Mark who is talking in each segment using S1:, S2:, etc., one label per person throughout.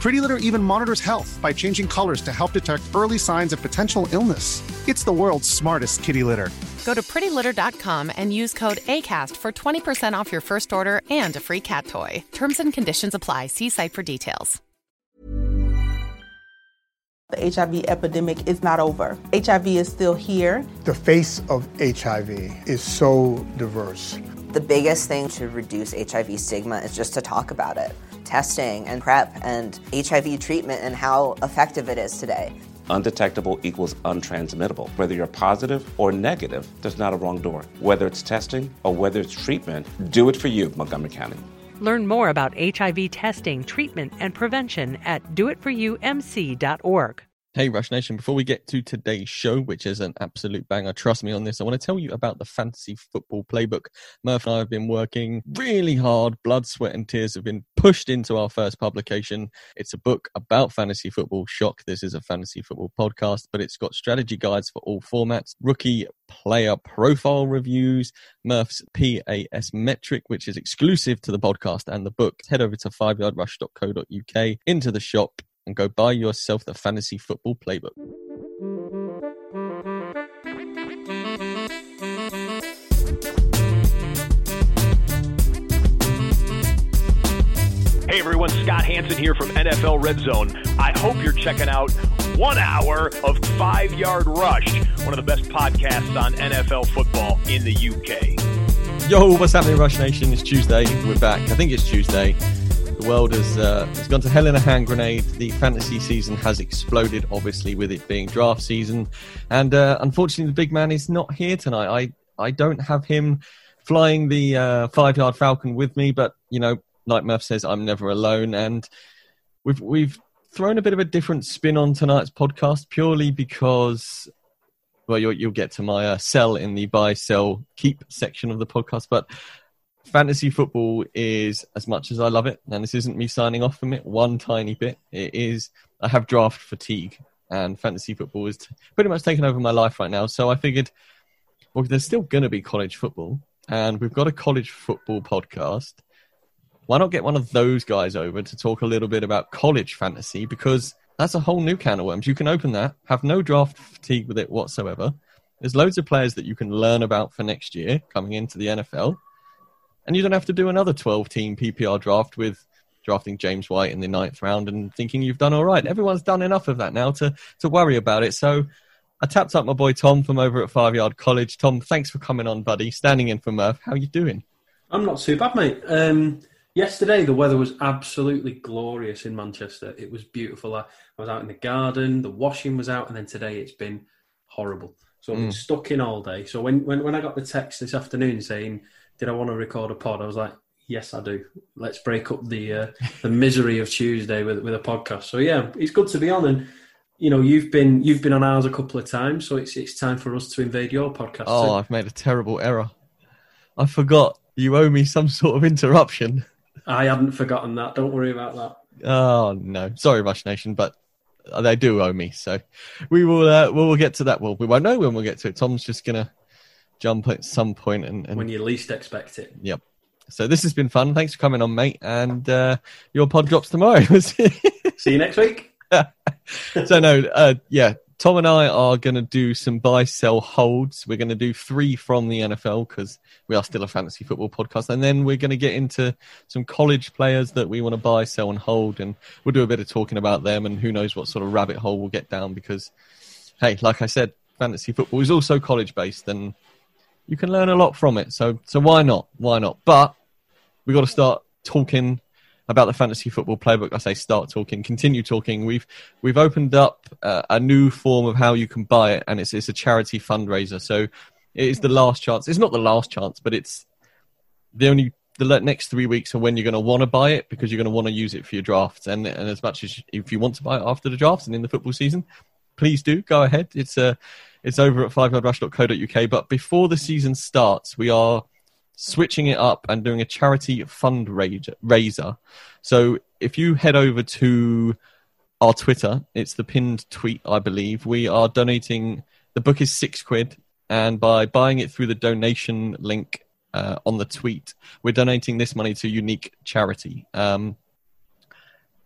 S1: Pretty Litter even monitors health by changing colors to help detect early signs of potential illness. It's the world's smartest kitty litter.
S2: Go to prettylitter.com and use code ACAST for 20% off your first order and a free cat toy. Terms and conditions apply. See site for details.
S3: The HIV epidemic is not over. HIV is still here.
S4: The face of HIV is so diverse.
S5: The biggest thing to reduce HIV stigma is just to talk about it testing and PrEP and HIV treatment and how effective it is today.
S6: Undetectable equals untransmittable. Whether you're positive or negative, there's not a wrong door. Whether it's testing or whether it's treatment, do it for you, Montgomery County.
S7: Learn more about HIV testing, treatment, and prevention at doitforumc.org.
S8: Hey, Rush Nation, before we get to today's show, which is an absolute banger, trust me on this, I want to tell you about the Fantasy Football Playbook. Murph and I have been working really hard. Blood, sweat, and tears have been pushed into our first publication. It's a book about fantasy football. Shock, this is a fantasy football podcast, but it's got strategy guides for all formats, rookie player profile reviews, Murph's PAS metric, which is exclusive to the podcast and the book. Head over to fiveyardrush.co.uk into the shop and go buy yourself the fantasy football playbook.
S9: Everyone, Scott Hanson here from NFL Red Zone. I hope you're checking out one hour of Five Yard Rush, one of the best podcasts on NFL football in the UK.
S8: Yo, what's happening, Rush Nation? It's Tuesday. We're back. I think it's Tuesday. The world has, uh, has gone to hell in a hand grenade. The fantasy season has exploded, obviously, with it being draft season. And uh, unfortunately, the big man is not here tonight. I, I don't have him flying the uh, five yard Falcon with me, but, you know, Murph says, I'm never alone. And we've, we've thrown a bit of a different spin on tonight's podcast purely because well, you'll, you'll get to my uh, sell in the buy, sell, keep section of the podcast. But fantasy football is as much as I love it, and this isn't me signing off from it one tiny bit. It is I have draft fatigue, and fantasy football is t- pretty much taken over my life right now. So I figured, well, there's still going to be college football, and we've got a college football podcast. Why not get one of those guys over to talk a little bit about college fantasy? Because that's a whole new can of worms. You can open that, have no draft fatigue with it whatsoever. There's loads of players that you can learn about for next year coming into the NFL and you don't have to do another 12 team PPR draft with drafting James White in the ninth round and thinking you've done all right. Everyone's done enough of that now to, to worry about it. So I tapped up my boy Tom from over at Five Yard College. Tom, thanks for coming on, buddy. Standing in for Murph. How are you doing?
S10: I'm not too bad, mate. Um, yesterday the weather was absolutely glorious in Manchester. It was beautiful. I, I was out in the garden, the washing was out, and then today it's been horrible. So I've been mm. stuck in all day. So when, when, when I got the text this afternoon saying did I want to record a pod? I was like, yes, I do. Let's break up the uh, the misery of Tuesday with with a podcast. So yeah, it's good to be on, and you know, you've been you've been on ours a couple of times, so it's it's time for us to invade your podcast.
S8: Oh, too. I've made a terrible error. I forgot you owe me some sort of interruption.
S10: I hadn't forgotten that. Don't worry about that.
S8: Oh no, sorry, Rush Nation, but they do owe me. So we will uh, we'll get to that. Well, we won't know when we'll get to it. Tom's just gonna jump at some point and, and
S10: when you least expect it.
S8: Yep. So this has been fun. Thanks for coming on, mate. And uh, your pod drops tomorrow.
S10: See you next week.
S8: so no, uh, yeah. Tom and I are going to do some buy sell holds. We're going to do three from the NFL because we are still a fantasy football podcast, and then we're going to get into some college players that we want to buy, sell, and hold, and we'll do a bit of talking about them, and who knows what sort of rabbit hole we'll get down because, hey, like I said, fantasy football is also college based, and you can learn a lot from it. So, so why not? Why not? But we've got to start talking about the fantasy football playbook. I say start talking, continue talking. We've we've opened up uh, a new form of how you can buy it, and it's it's a charity fundraiser. So it is the last chance. It's not the last chance, but it's the only the next three weeks are when you're going to want to buy it because you're going to want to use it for your drafts. And and as much as if you want to buy it after the drafts and in the football season, please do go ahead. It's a uh, it's over at fiveyardrush.co.uk. But before the season starts, we are switching it up and doing a charity fundraiser. So if you head over to our Twitter, it's the pinned tweet, I believe. We are donating. The book is six quid, and by buying it through the donation link uh, on the tweet, we're donating this money to unique charity. Um,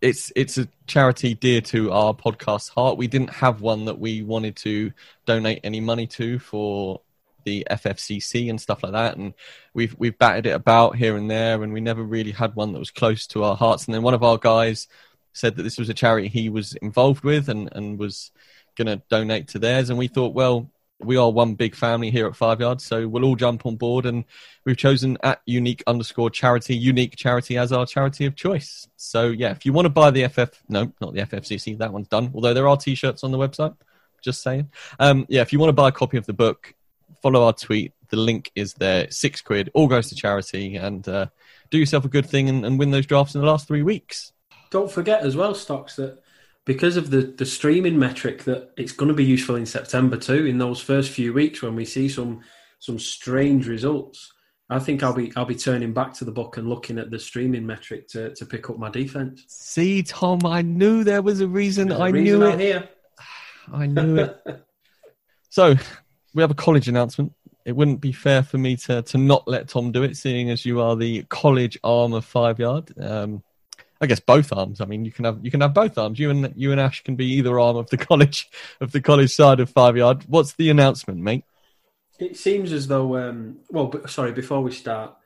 S8: it's it's a charity dear to our podcast heart. We didn't have one that we wanted to donate any money to for the FFCC and stuff like that, and we've we've batted it about here and there, and we never really had one that was close to our hearts. And then one of our guys said that this was a charity he was involved with and and was going to donate to theirs, and we thought, well, we are one big family here at Five Yards, so we'll all jump on board, and we've chosen at unique underscore charity, unique charity as our charity of choice. So yeah, if you want to buy the FF, no, not the FFCC, that one's done. Although there are T-shirts on the website, just saying. Um, yeah, if you want to buy a copy of the book, follow our tweet. The link is there. Six quid, all goes to charity, and uh, do yourself a good thing and, and win those drafts in the last three weeks.
S10: Don't forget as well, stocks that because of the, the streaming metric that it's going to be useful in September too. In those first few weeks when we see some some strange results, I think I'll be I'll be turning back to the book and looking at the streaming metric to, to pick up my defense.
S8: See, Tom, I knew there was a reason. I reason knew it.
S10: Here.
S8: I knew it. so we have a college announcement. It wouldn't be fair for me to to not let Tom do it, seeing as you are the college arm of Five Yard. Um, I guess both arms. I mean, you can have you can have both arms. You and you and Ash can be either arm of the college of the college side of Five Yard. What's the announcement, mate?
S10: It seems as though. Um, well, sorry. Before we start,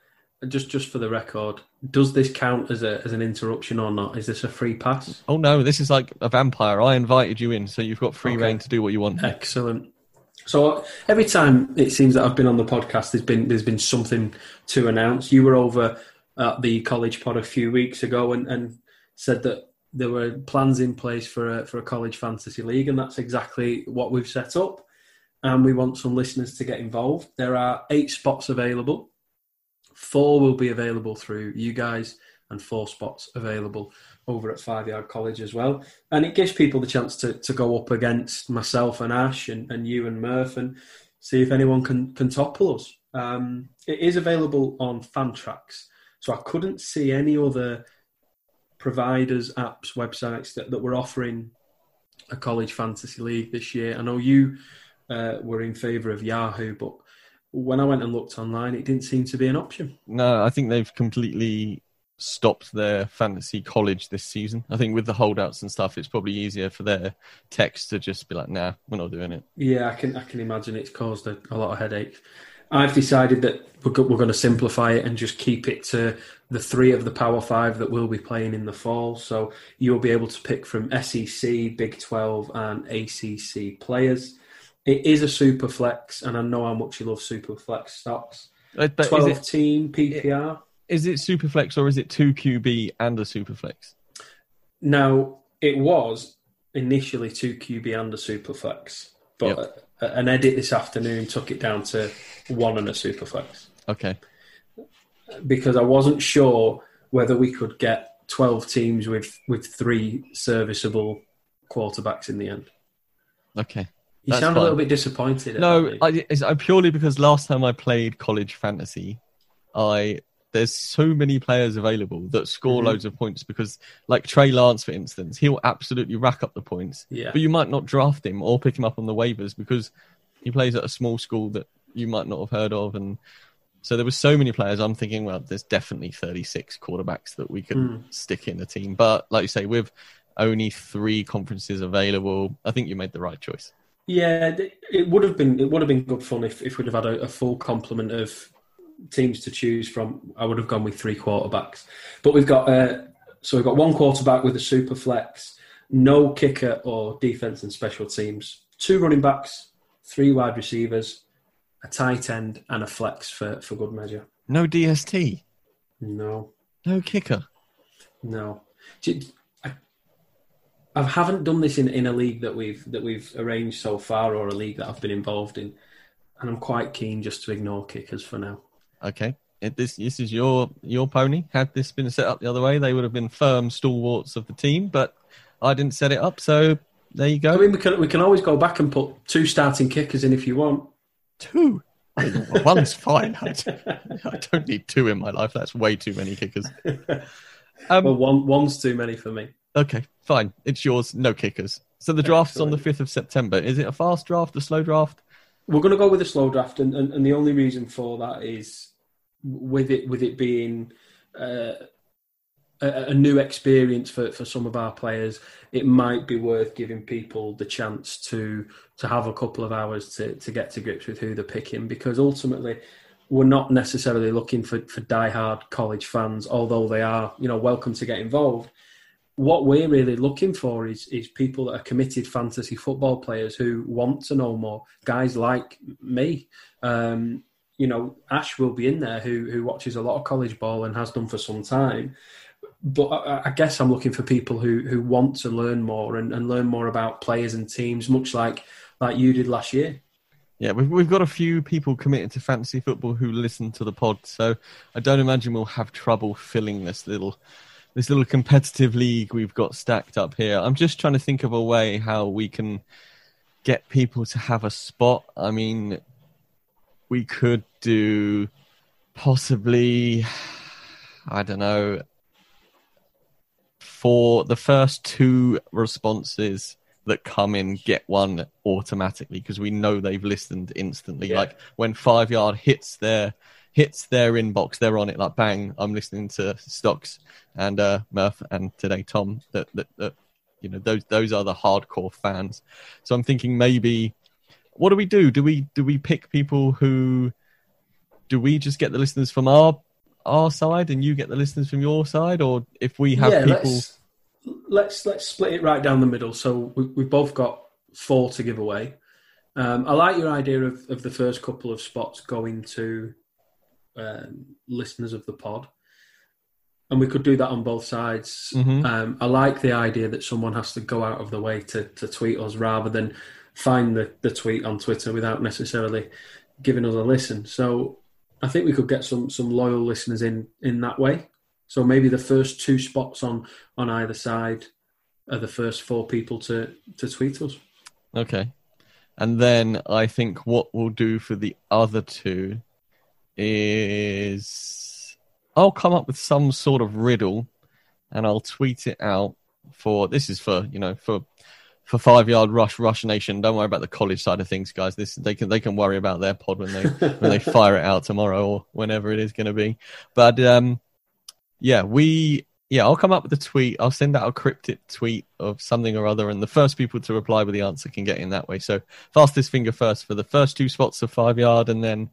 S10: just just for the record, does this count as a as an interruption or not? Is this a free pass?
S8: Oh no, this is like a vampire. I invited you in, so you've got free okay. reign to do what you want.
S10: Excellent. So every time it seems that I've been on the podcast, there's been there's been something to announce. You were over at the college pod a few weeks ago and, and said that there were plans in place for a, for a college fantasy league, and that's exactly what we've set up. And we want some listeners to get involved. There are eight spots available. Four will be available through you guys, and four spots available over at Five Yard College as well. And it gives people the chance to, to go up against myself and Ash and, and you and Murph and see if anyone can, can topple us. Um, it is available on Fantrax. So I couldn't see any other providers, apps, websites that, that were offering a college fantasy league this year. I know you uh, were in favour of Yahoo, but when I went and looked online, it didn't seem to be an option.
S8: No, I think they've completely stopped their fantasy college this season. I think with the holdouts and stuff, it's probably easier for their techs to just be like, "Nah, we're not doing it."
S10: Yeah, I can I can imagine it's caused a, a lot of headaches. I've decided that we're, go- we're going to simplify it and just keep it to the three of the Power Five that will be playing in the fall. So you'll be able to pick from SEC, Big Twelve, and ACC players. It is a super flex, and I know how much you love super flex stocks. Twelve it, team PPR.
S8: Is it Superflex or is it two QB and a Superflex?
S10: Now it was initially two QB and a Superflex, but yep. an edit this afternoon took it down to one and a Superflex.
S8: Okay.
S10: Because I wasn't sure whether we could get twelve teams with with three serviceable quarterbacks in the end.
S8: Okay.
S10: You sound fine. a little bit disappointed.
S8: No, I, it's uh, purely because last time I played college fantasy, I there's so many players available that score
S10: Mhm.
S8: loads of points because, like Trey Lance, for instance, he'll absolutely rack up the points.
S10: Yeah.
S8: But you might not draft him or pick him up on the waivers because he plays at a small school that you might not have heard of. And so there were so many players. I'm thinking, well, there's definitely 36 quarterbacks that we could
S10: Mm.
S8: stick in the team. But like you say, with only three conferences available, I think you made the right choice.
S10: Yeah, it would have been it would have been good fun if, if we'd have had a, a full complement of teams to choose from. I would have gone with three quarterbacks, but we've got uh, so we've got one quarterback with a super flex, no kicker or defense and special teams, two running backs, three wide receivers, a tight end, and a flex for for good measure.
S8: No DST,
S10: No,
S8: no kicker.
S10: no. I, haven't done this in, in a league that we've that we've arranged so far, or a league that I've been involved in, and I'm quite keen just to ignore kickers for now.
S8: Okay. It, this this is your your pony. Had this been set up the other way, they would have been firm stalwarts of the team. But I didn't set it up, so there you go.
S10: I mean, we can we can always go back and put two starting kickers in if you want.
S8: Two. One's fine. I I don't need two in my life. That's way too many kickers. Um,
S10: well, one one's too many for me.
S8: Okay, fine. It's yours. No kickers. So the draft's on the fifth of September. Is it a fast draft, a slow draft?
S10: We're going to go with a slow draft, and, and, and the only reason for that is with it with it being uh, a, a new experience for, for some of our players. It might be worth giving people the chance to to have a couple of hours to, to get to grips with who they're picking, because ultimately we're not necessarily looking for for diehard college fans, although they are you know welcome to get involved what we're really looking for is is people that are committed fantasy football players who want to know more. Guys like me, um, you know, Ash will be in there who who watches a lot of college ball and has done for some time. But I, I guess I'm looking for people who who want to learn more and, and learn more about players and teams, much like like you did last year.
S8: Yeah, we've we've got a few people committed to fantasy football who listen to the pod, so I don't imagine we'll have trouble filling this little this little competitive league we've got stacked up here. I'm just trying to think of a way how we can get people to have a spot. I mean, we could do possibly, I don't know, for the first two responses that come in get one automatically because we know they've listened instantly.
S10: Yeah.
S8: Like when Five Yard hits their hits their inbox, they're on it like bang. I'm listening to Stocks and uh, Murph and today Tom. That, that that you know those those are the hardcore fans. So I'm thinking maybe what do we do? Do we do we pick people who do we just get the listeners from our our side and you get the listeners from your side, or if we have
S10: yeah,
S8: people?
S10: let's, let's let's split it right down the middle. So we, we've both got four to give away. Um, I like your idea of, of the first couple of spots going to um, listeners of the pod, and we could do that on both sides.
S8: Mhm.
S10: Um, I like the idea that someone has to go out of the way to, to tweet us rather than find the, the tweet on Twitter without necessarily giving us a listen. So I think we could get some some loyal listeners in in that way. So maybe the first two spots on on either side are the first four people to to tweet us.
S8: Okay. And then I think what we'll do for the other two is I'll come up with some sort of riddle and I'll tweet it out for this is for, you know, for for five yard rush, rush nation. Don't worry about the college side of things, guys. This they can they can worry about their pod when they when they fire it out tomorrow or whenever it is going to be. But um, yeah, we yeah, I'll come up with a tweet. I'll send out a cryptic tweet of something or other, and the first people to reply with the answer can get in that way. So fastest finger first for the first two spots of five yard, and then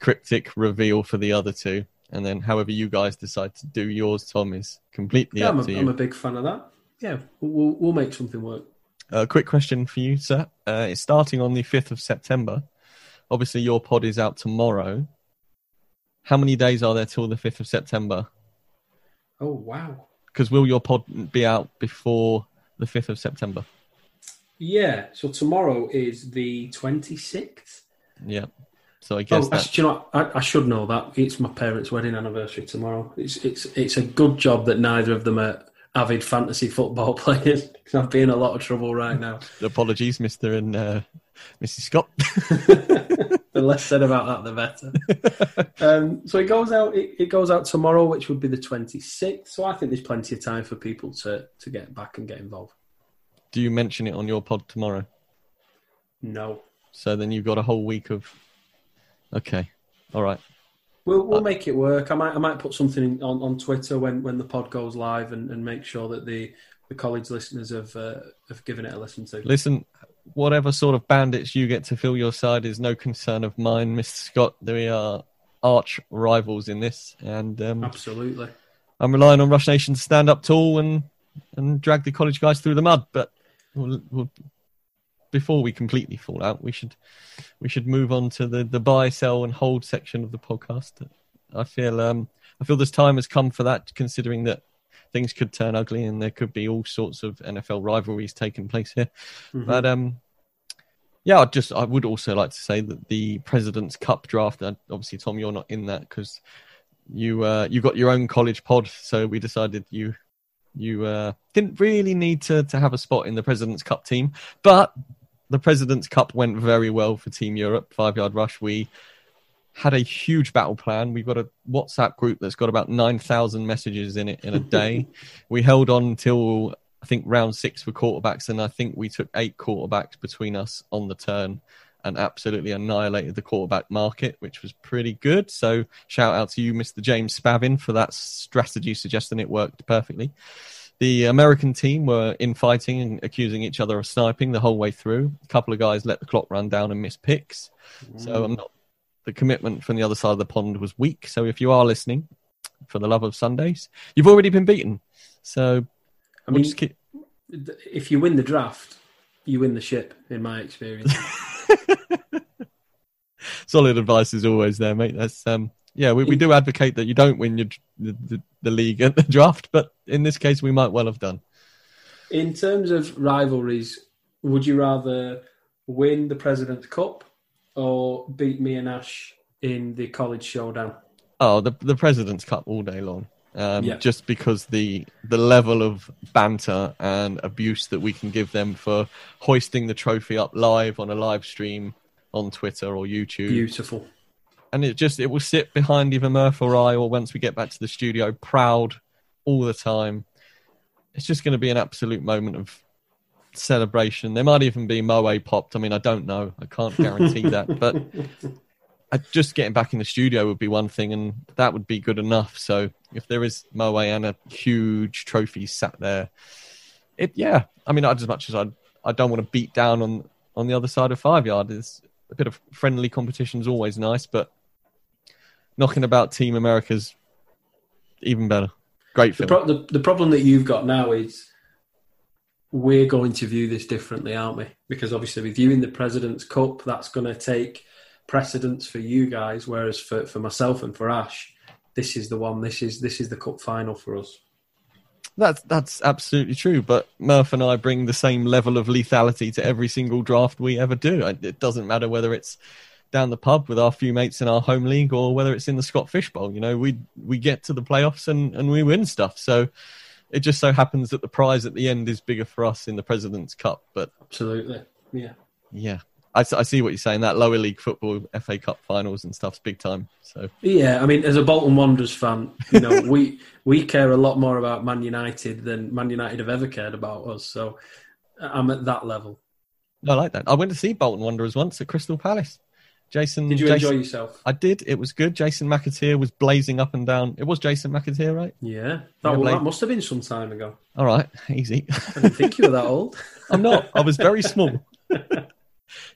S8: cryptic reveal for the other two. And then however you guys decide to do yours, Tom, is completely
S10: Yeah,
S8: up
S10: I'm a,
S8: to you.
S10: I'm a big fan of that. Yeah, we'll, we'll make something work.
S8: A quick question for you, sir. Uh, it's starting on the 5th of September. Obviously, your pod is out tomorrow. How many days are there till the 5th of September?
S10: Oh wow!
S8: Because will your pod be out before the 5th of September?
S10: Yeah. So tomorrow is the twenty sixth.
S8: Yeah. So I guess
S10: Oh,
S8: that.
S10: do you know. I, I should know that it's my parents' wedding anniversary tomorrow. It's it's it's a good job that neither of them are, avid fantasy football players. because I'm being in a lot of trouble right now.
S8: Apologies, Mister and uh, Mrs. Scott.
S10: the less said about that, the better. um, so it goes out. It, it, goes out tomorrow, which would be the 26th. So I think there's plenty of time for people to to get back and get involved.
S8: Do you mention it on your pod tomorrow?
S10: No.
S8: So then you've got a whole week of. Okay, all right.
S10: We'll we'll uh, make it work. I might I might put something on, on Twitter when, when the pod goes live and, and make sure that the the college listeners have uh, have given it a listen to.
S8: Listen, whatever sort of bandits you get to fill your side is no concern of mine, Mr. Scott. We are arch rivals in this, and um,
S10: absolutely,
S8: I'm relying on Rush Nation to stand up tall and and drag the college guys through the mud. But we'll, we'll, before we completely fall out, we should we should move on to the the buy, sell, and hold section of the podcast. I feel um I feel this time has come for that, considering that things could turn ugly and there could be all sorts of NFL rivalries taking place here. Mm-hmm. But um, yeah, I just I would also like to say that the President's Cup draft. Obviously, Tom, you're not in that because you uh, you got your own college pod, so we decided you you uh, didn't really need to to have a spot in the President's Cup team, but the President's Cup went very well for Team Europe. Five Yard Rush. We had a huge battle plan. We've got a WhatsApp group that's got about 9,000 messages in it in a day. we held on until I think round six for quarterbacks, and I think we took eight quarterbacks between us on the turn and absolutely annihilated the quarterback market, which was pretty good. So shout out to you, Mr. James Spavin, for that strategy, suggesting it worked perfectly. The American team were infighting and accusing each other of sniping the whole way through. A couple of guys let the clock run down and miss picks. Mm. So I'm not the commitment from the other side of the pond was weak. So if you are listening, for the love of Sundays, you've already been beaten. So
S10: I mean, we'll keep... if you win the draft, you win the ship. In my experience,
S8: solid advice is always there, mate. That's um, yeah, we, we do advocate that you don't win your, the, the, the league at the draft, but in this case, we might well have done.
S10: In terms of rivalries, would you rather win the President's Cup or beat me and Ash in the college showdown?
S8: Oh, the the President's Cup all day long. Um, yeah. Just because the the level of banter and abuse that we can give them for hoisting the trophy up live on a live stream on Twitter or YouTube.
S10: Beautiful.
S8: And it just it will sit behind either Murph or I, or once we get back to the studio, proud all the time. It's just going to be an absolute moment of celebration. There might even be Moe popped. I mean, I don't know. I can't guarantee that. But just getting back in the studio would be one thing, and that would be good enough. So if there is Moe and a huge trophy sat there, it yeah. I mean, as much as I I don't want to beat down on on the other side of five yard. It's a bit of friendly competition is always nice, but knocking about Team America's even better. Great
S10: film. The, pro- the, the problem that you've got now is we're going to view this differently, aren't we? Because obviously, with viewing the President's Cup, that's going to take precedence for you guys, whereas for, for myself and for Ash, this is the one. This is this is the cup final for us.
S8: That's that's absolutely true. But Murph and I bring the same level of lethality to every single draft we ever do. It doesn't matter whether it's down the pub with our few mates in our home league or whether it's in the Scott Fish Bowl. You know, we we get to the playoffs and, and we win stuff. So it just so happens that the prize at the end is bigger for us in the President's Cup. But
S10: absolutely, yeah,
S8: yeah. I, I see what you're saying. That lower league football, FA Cup finals and stuff's big time. So
S10: yeah, I mean, as a Bolton Wanderers fan, you know, we we care a lot more about Man United than Man United have ever cared about us. So I'm at that level.
S8: I like that. I went to see Bolton Wanderers once at Crystal Palace. Jason,
S10: did you
S8: Jason,
S10: enjoy yourself?
S8: I did. It was good. Jason McAteer was blazing up and down. It was Jason McAteer, right?
S10: Yeah, that, well, that must have been some time ago.
S8: All right, easy.
S10: I didn't think you were that old.
S8: I'm not. I was very small.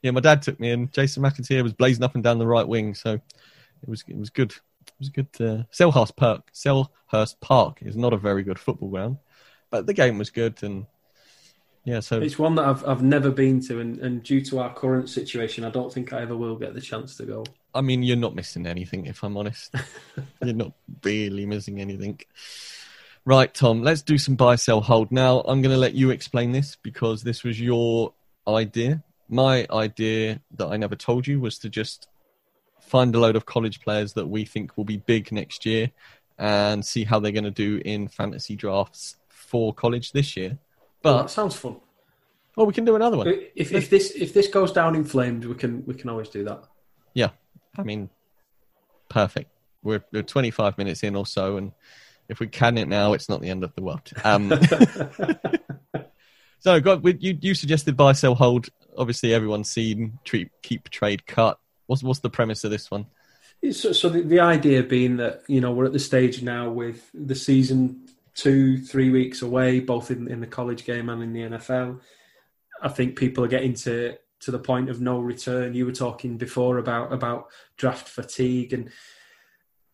S8: yeah, my dad took me, and Jason McAteer was blazing up and down the right wing, so it was it was good. It was good. Uh, Selhurst Park. Selhurst Park is not a very good football ground, but the game was good, and yeah, so
S10: it's one that I've I've never been to, and, and due to our current situation, I don't think I ever will get the chance to go.
S8: I mean, you're not missing anything, if I'm honest. you're not really missing anything. Right, Tom, let's do some buy, sell, hold. Now, I'm going to let you explain this because this was your idea. My idea that I never told you was to just find a load of college players that we think will be big next year and see how they're going to do in fantasy drafts for college this year.
S10: Well,
S8: But
S10: that sounds fun.
S8: well, we can do another one.
S10: If, if this if this goes down in flames, we can we can always do that.
S8: Yeah, I mean, perfect. We're, we're 25 minutes in or so, and if we can it now, it's not the end of the world. Um, so, God, you you suggested buy, sell, hold. Obviously, everyone's seen treat, keep, trade, cut. What's what's the premise of this one?
S10: So, so the, the idea being that you know we're at the stage now with the season two, three weeks away, both in, in the college game and in the NFL. I think people are getting to to the point of no return. You were talking before about about draft fatigue, and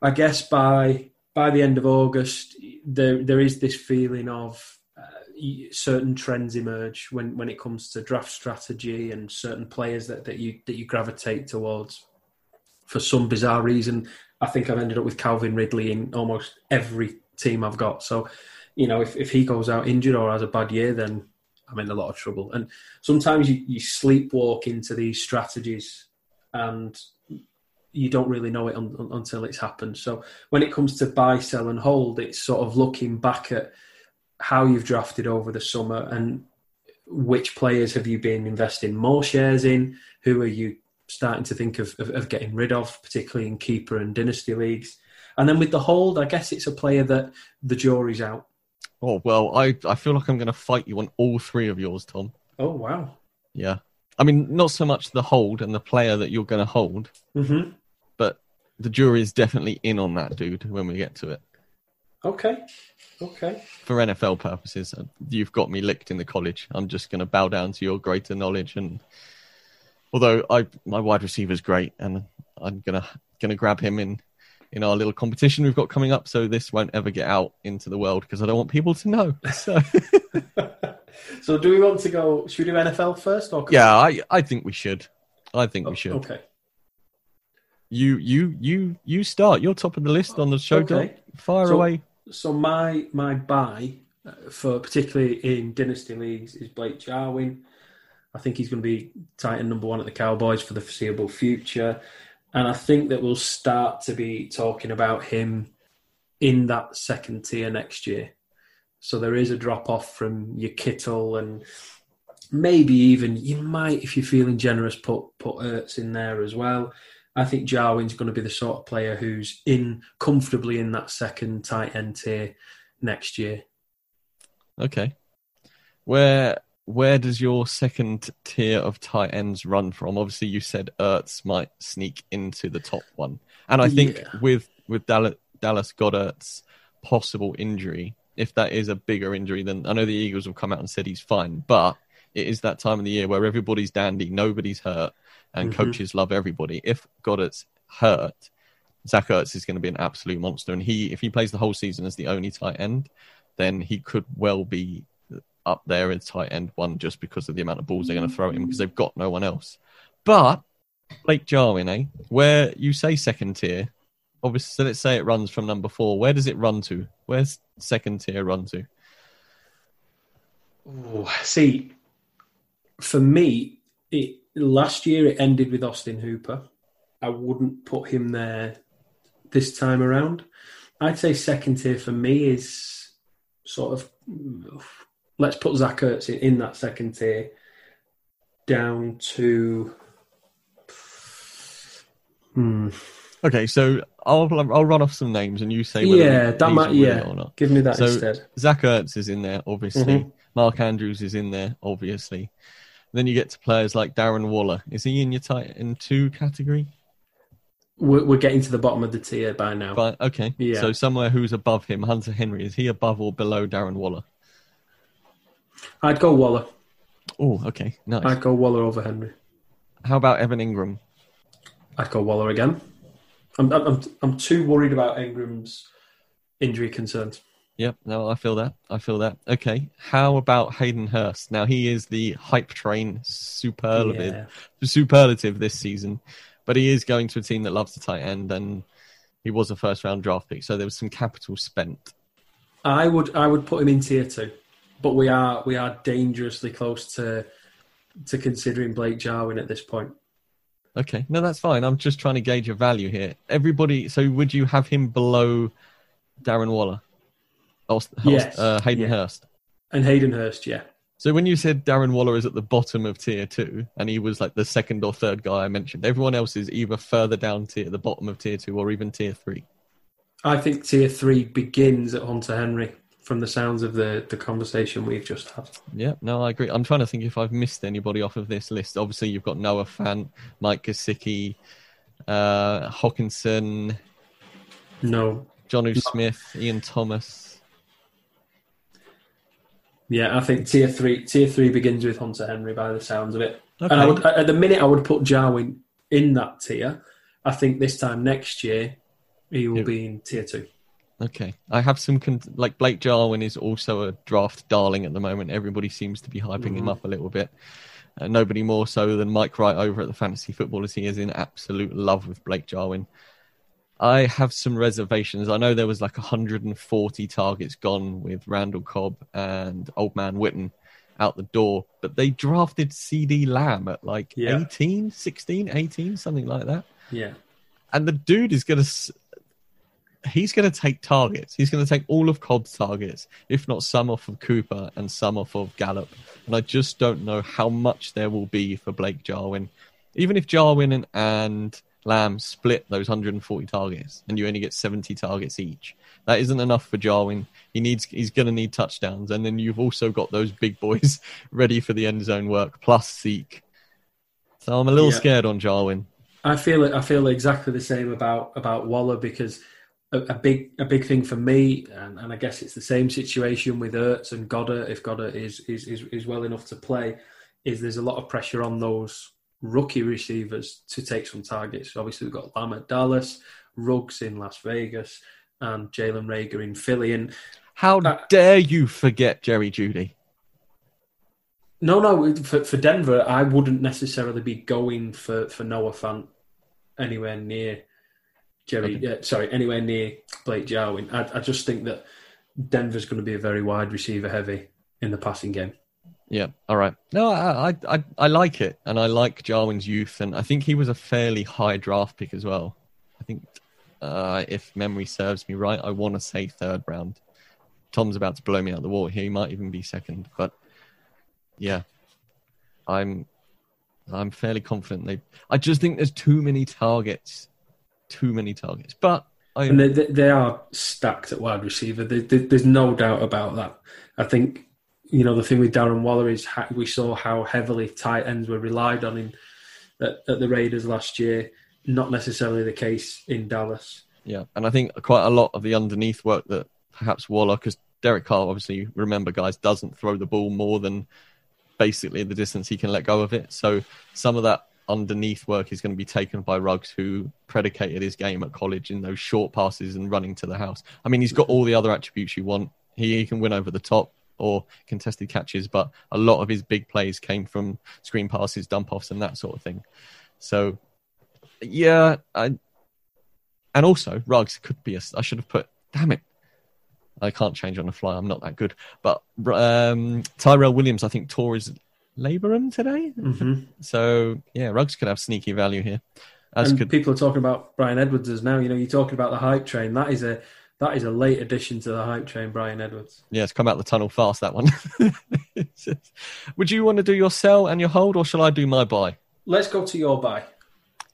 S10: I guess by by the end of August, there there is this feeling of uh, certain trends emerge when when it comes to draft strategy and certain players that, that you that you gravitate towards for some bizarre reason, I think I've ended up with Calvin Ridley in almost every team I've got. So, you know, if, if he goes out injured or has a bad year, then I'm in a lot of trouble. And sometimes you, you sleepwalk into these strategies and you don't really know it un, un, until it's happened. So when it comes to buy, sell, and hold, it's sort of looking back at how you've drafted over the summer and which players have you been investing more shares in? Who are you starting to think of, of, of, getting rid of, particularly in keeper and dynasty leagues. And then with the hold, I guess it's a player that the jury's out.
S8: Oh well, I I feel like I'm going to fight you on all three of yours, Tom.
S10: Oh wow.
S8: Yeah, I mean not so much the hold and the player that you're going to hold,
S10: mm-hmm.
S8: but the jury is definitely in on that, dude. When we get to it.
S10: Okay. Okay.
S8: For NFL purposes, uh, you've got me licked in the college. I'm just going to bow down to your greater knowledge and although I my wide receiver is great, and I'm gonna gonna grab him in in our little competition we've got coming up. So this won't ever get out into the world because I don't want people to know. So,
S10: so do we want to go? Should we do NFL first? Or
S8: yeah, I I think we should. I think we should.
S10: Okay.
S8: You you you you start. You're top of the list on the show.
S10: Okay.
S8: Fire
S10: so,
S8: away.
S10: So my my buy uh, for particularly in dynasty leagues is Blake Jarwin. I think he's going to be tight end number one at the Cowboys for the foreseeable future. And I think that we'll start to be talking about him in that second tier next year. So there is a drop off from your Kittle and maybe even you might, if you're feeling generous, put put Ertz in there as well. I think Jarwin's going to be the sort of player who's in comfortably in that second tight end tier next year.
S8: Okay. Where where does your second tier of tight ends run from? Obviously, you said Ertz might sneak into the top one, and I think
S10: Yeah.
S8: with with Dallas, Dallas Goedert's possible injury, if that is a bigger injury, then I know the Eagles will come out and said he's fine, but it is that time of the year where everybody's dandy, nobody's hurt, and
S10: Mhm.
S8: coaches love everybody. If Goedert's hurt, Zach Ertz is going to be an absolute monster, and he if he plays the whole season as the only tight end, then he could well be up there as tight end one just because of the amount of balls they're going to throw at him because they've got no one else. But Blake Jarwin, eh? Where you say second tier, obviously, so let's say it runs from number four. Where does it run to? Where's second tier run to?
S10: Ooh, see, for me, it last year it ended with Austin Hooper. I wouldn't put him there this time around. I'd say second tier for me is sort of let's put Zach Ertz in, in that second tier down to hmm,
S8: Okay, so I'll I'll run off some names and you say whether
S10: yeah, that might yeah.
S8: or not.
S10: Give me that
S8: So
S10: instead.
S8: Zach Ertz is in there, obviously.
S10: Mhm.
S8: Mark Andrews is in there, obviously. Then you get to players like Darren Waller. Is he in your tight end two category?
S10: We're, we're getting to the bottom of the tier by now.
S8: But okay,
S10: Yeah.
S8: So somewhere who's above him, Hunter Henry. Is he above or below Darren Waller?
S10: I'd go Waller.
S8: Oh, okay, nice.
S10: I'd go Waller over Henry.
S8: How about Evan Engram?
S10: I'd go Waller again. I'm, I'm, I'm, too worried about Engram's injury concerns.
S8: Yep, no, I feel that. I feel that. Okay, how about Hayden Hurst? Now he is the hype train superlative,
S10: Yeah.
S8: superlative this season, but he is going to a team that loves the tight end, and he was a first round draft pick, so there was some capital spent.
S10: I would I would put him in tier two, but we are we are dangerously close to to considering Blake Jarwin at this point.
S8: Okay, no, that's fine. I'm just trying to gauge a value here. Everybody, so would you have him below Darren Waller? Hurst,
S10: Yes.
S8: uh, Hayden
S10: Yeah.
S8: Hurst.
S10: And Hayden Hurst, yeah.
S8: So when you said Darren Waller is at the bottom of tier two, and he was like the second or third guy I mentioned, everyone else is either further down tier, the bottom of tier two, or even tier three.
S10: I think tier three begins at Hunter Henry from the sounds of the, the conversation we've just had.
S8: Yeah, no, I agree. I'm trying to think if I've missed anybody off of this list. Obviously, you've got Noah Fant, Mike Gesicki, uh, Hockenson,
S10: no,
S8: Jonnu no. Smith, Ian Thomas.
S10: Yeah, I think tier three tier three begins with Hunter Henry by the sounds of it. Okay. And I would, at the minute, I would put Jarwin in that tier. I think this time next year he will be in tier two.
S8: Okay, I have some con- like Blake Jarwin is also a draft darling at the moment. Everybody seems to be hyping mm-hmm. him up a little bit. Uh, nobody more so than Mike Wright over at the Fantasy Footballers. He is in absolute love with Blake Jarwin. I have some reservations. I know there was like 140 targets gone with Randall Cobb and Old Man Witten out the door, but they drafted CeeDee Lamb at like yeah. 18, 16, 18, something like that.
S10: Yeah.
S8: And the dude is going to he's going to take targets. He's going to take all of Cobb's targets, if not some off of Cooper and some off of Gallup. And I just don't know how much there will be for Blake Jarwin. Even if Jarwin and, and Lamb split those 140 targets and you only get 70 targets each, that isn't enough for Jarwin. He needs he's going to need touchdowns, and then you've also got those big boys ready for the end zone work plus Zeke. So I'm a little yeah. scared on Jarwin.
S10: I feel I feel exactly the same about about Waller because a, a, big a big thing for me, and, and I guess it's the same situation with Ertz and Goedert. If Goedert is, is is is well enough to play, is there's a lot of pressure on those rookie receivers to take some targets. Obviously, we've got Lamb at Dallas, Ruggs in Las Vegas, and Jalen Reagor in Philly. And
S8: how uh, dare you forget Jerry Jeudy?
S10: No, no. For, for Denver, I wouldn't necessarily be going for, for Noah Fant anywhere near Jerry, okay. uh, sorry, anywhere near Blake Jarwin. I, I just think that Denver's going to be a very wide receiver heavy in the passing game.
S8: Yeah, all right. No, I, I I like it, and I like Jarwin's youth, and I think he was a fairly high draft pick as well. I think, uh, if memory serves me right, I want to say third round. Tom's about to blow me out the water here. He might even be second, but yeah, I'm I'm fairly confident they. I just think there's too many targets too many targets. But
S10: I, and they, they are stacked at wide receiver. They, they, there's no doubt about that. I think you know the thing with Darren Waller is how, we saw how heavily tight ends were relied on in at, at the Raiders last year. Not necessarily the case in Dallas.
S8: Yeah, and I think quite a lot of the underneath work that perhaps Waller, because Derek Carr, obviously, remember guys, doesn't throw the ball more than basically the distance he can let go of it. So some of that underneath work is going to be taken by Ruggs, who predicated his game at college in those short passes and running to the house. I mean, he's got all the other attributes you want. He, he can win over the top or contested catches, but a lot of his big plays came from screen passes, dump offs, and that sort of thing. So, yeah, I, and also Ruggs could be a. I should have put. Damn it, I can't change on the fly. I'm not that good. But um, Tyrell Williams, I think, tore his labrum today.
S10: Mm-hmm.
S8: So yeah, Ruggs could have sneaky value here.
S10: As and could... people are talking about Bryan Edwards as now. You know, you're talking about the hype train. That is a that is a late addition to the hype train, Bryan Edwards.
S8: Yeah, it's come out the tunnel fast. That one. Would you want to do your sell and your hold, or shall I do my buy?
S10: Let's go to your buy.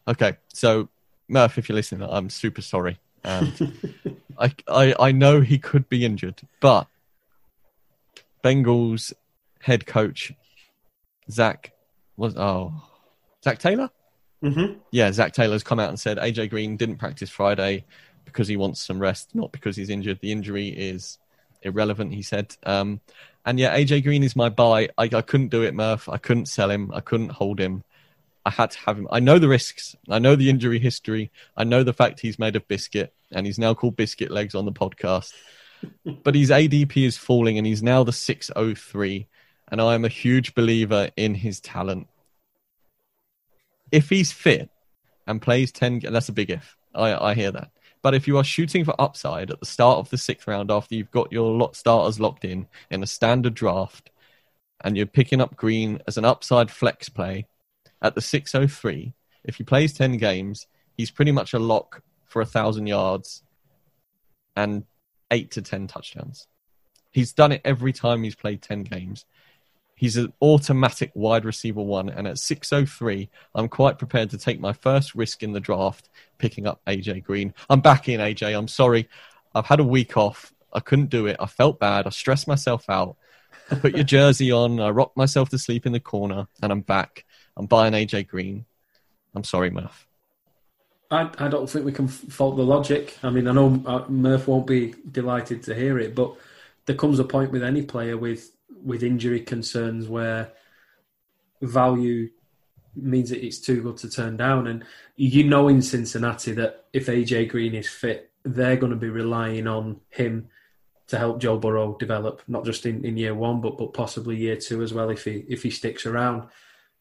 S8: Okay, so Murph, if you're listening, I'm super sorry, and I, I I know he could be injured, but Bengals head coach Zac was oh Zac Taylor.
S10: Mm-hmm.
S8: Yeah, Zac Taylor's come out and said AJ Green didn't practice Friday because he wants some rest, not because he's injured. The injury is irrelevant, he said. Um, and yeah, AJ Green is my buy. I, I couldn't do it, Murph. I couldn't sell him. I couldn't hold him. I had to have him. I know the risks. I know the injury history. I know the fact he's made of biscuit and he's now called Biscuit Legs on the podcast. but his ADP is falling and he's now the 603 and I am a huge believer in his talent. If he's fit and plays 10, that's a big if. I, I hear that. But if you are shooting for upside at the start of the sixth round after you've got your lot starters locked in in a standard draft and you're picking up Green as an upside flex play at the 603, if he plays 10 games, he's pretty much a lock for a thousand yards and eight to 10 touchdowns He's done it every time he's played 10 games. He's an automatic wide receiver one, and at 603, I'm quite prepared to take my first risk in the draft, picking up AJ Green. I'm back in, AJ. I'm sorry. I've had a week off. I couldn't do it. I felt bad. I stressed myself out. I put your jersey on. I rocked myself to sleep in the corner, and I'm back. I'm buying AJ Green. I'm sorry, Murph.
S10: I, I don't think we can fault the logic. I mean, I know uh, Murph won't be delighted to hear it, but there comes a point with any player with with injury concerns where value means that it's too good to turn down. And you know in Cincinnati that if AJ Green is fit, they're going to be relying on him to help Joe Burrow develop, not just in, in year one, but but possibly year two as well if he if he sticks around.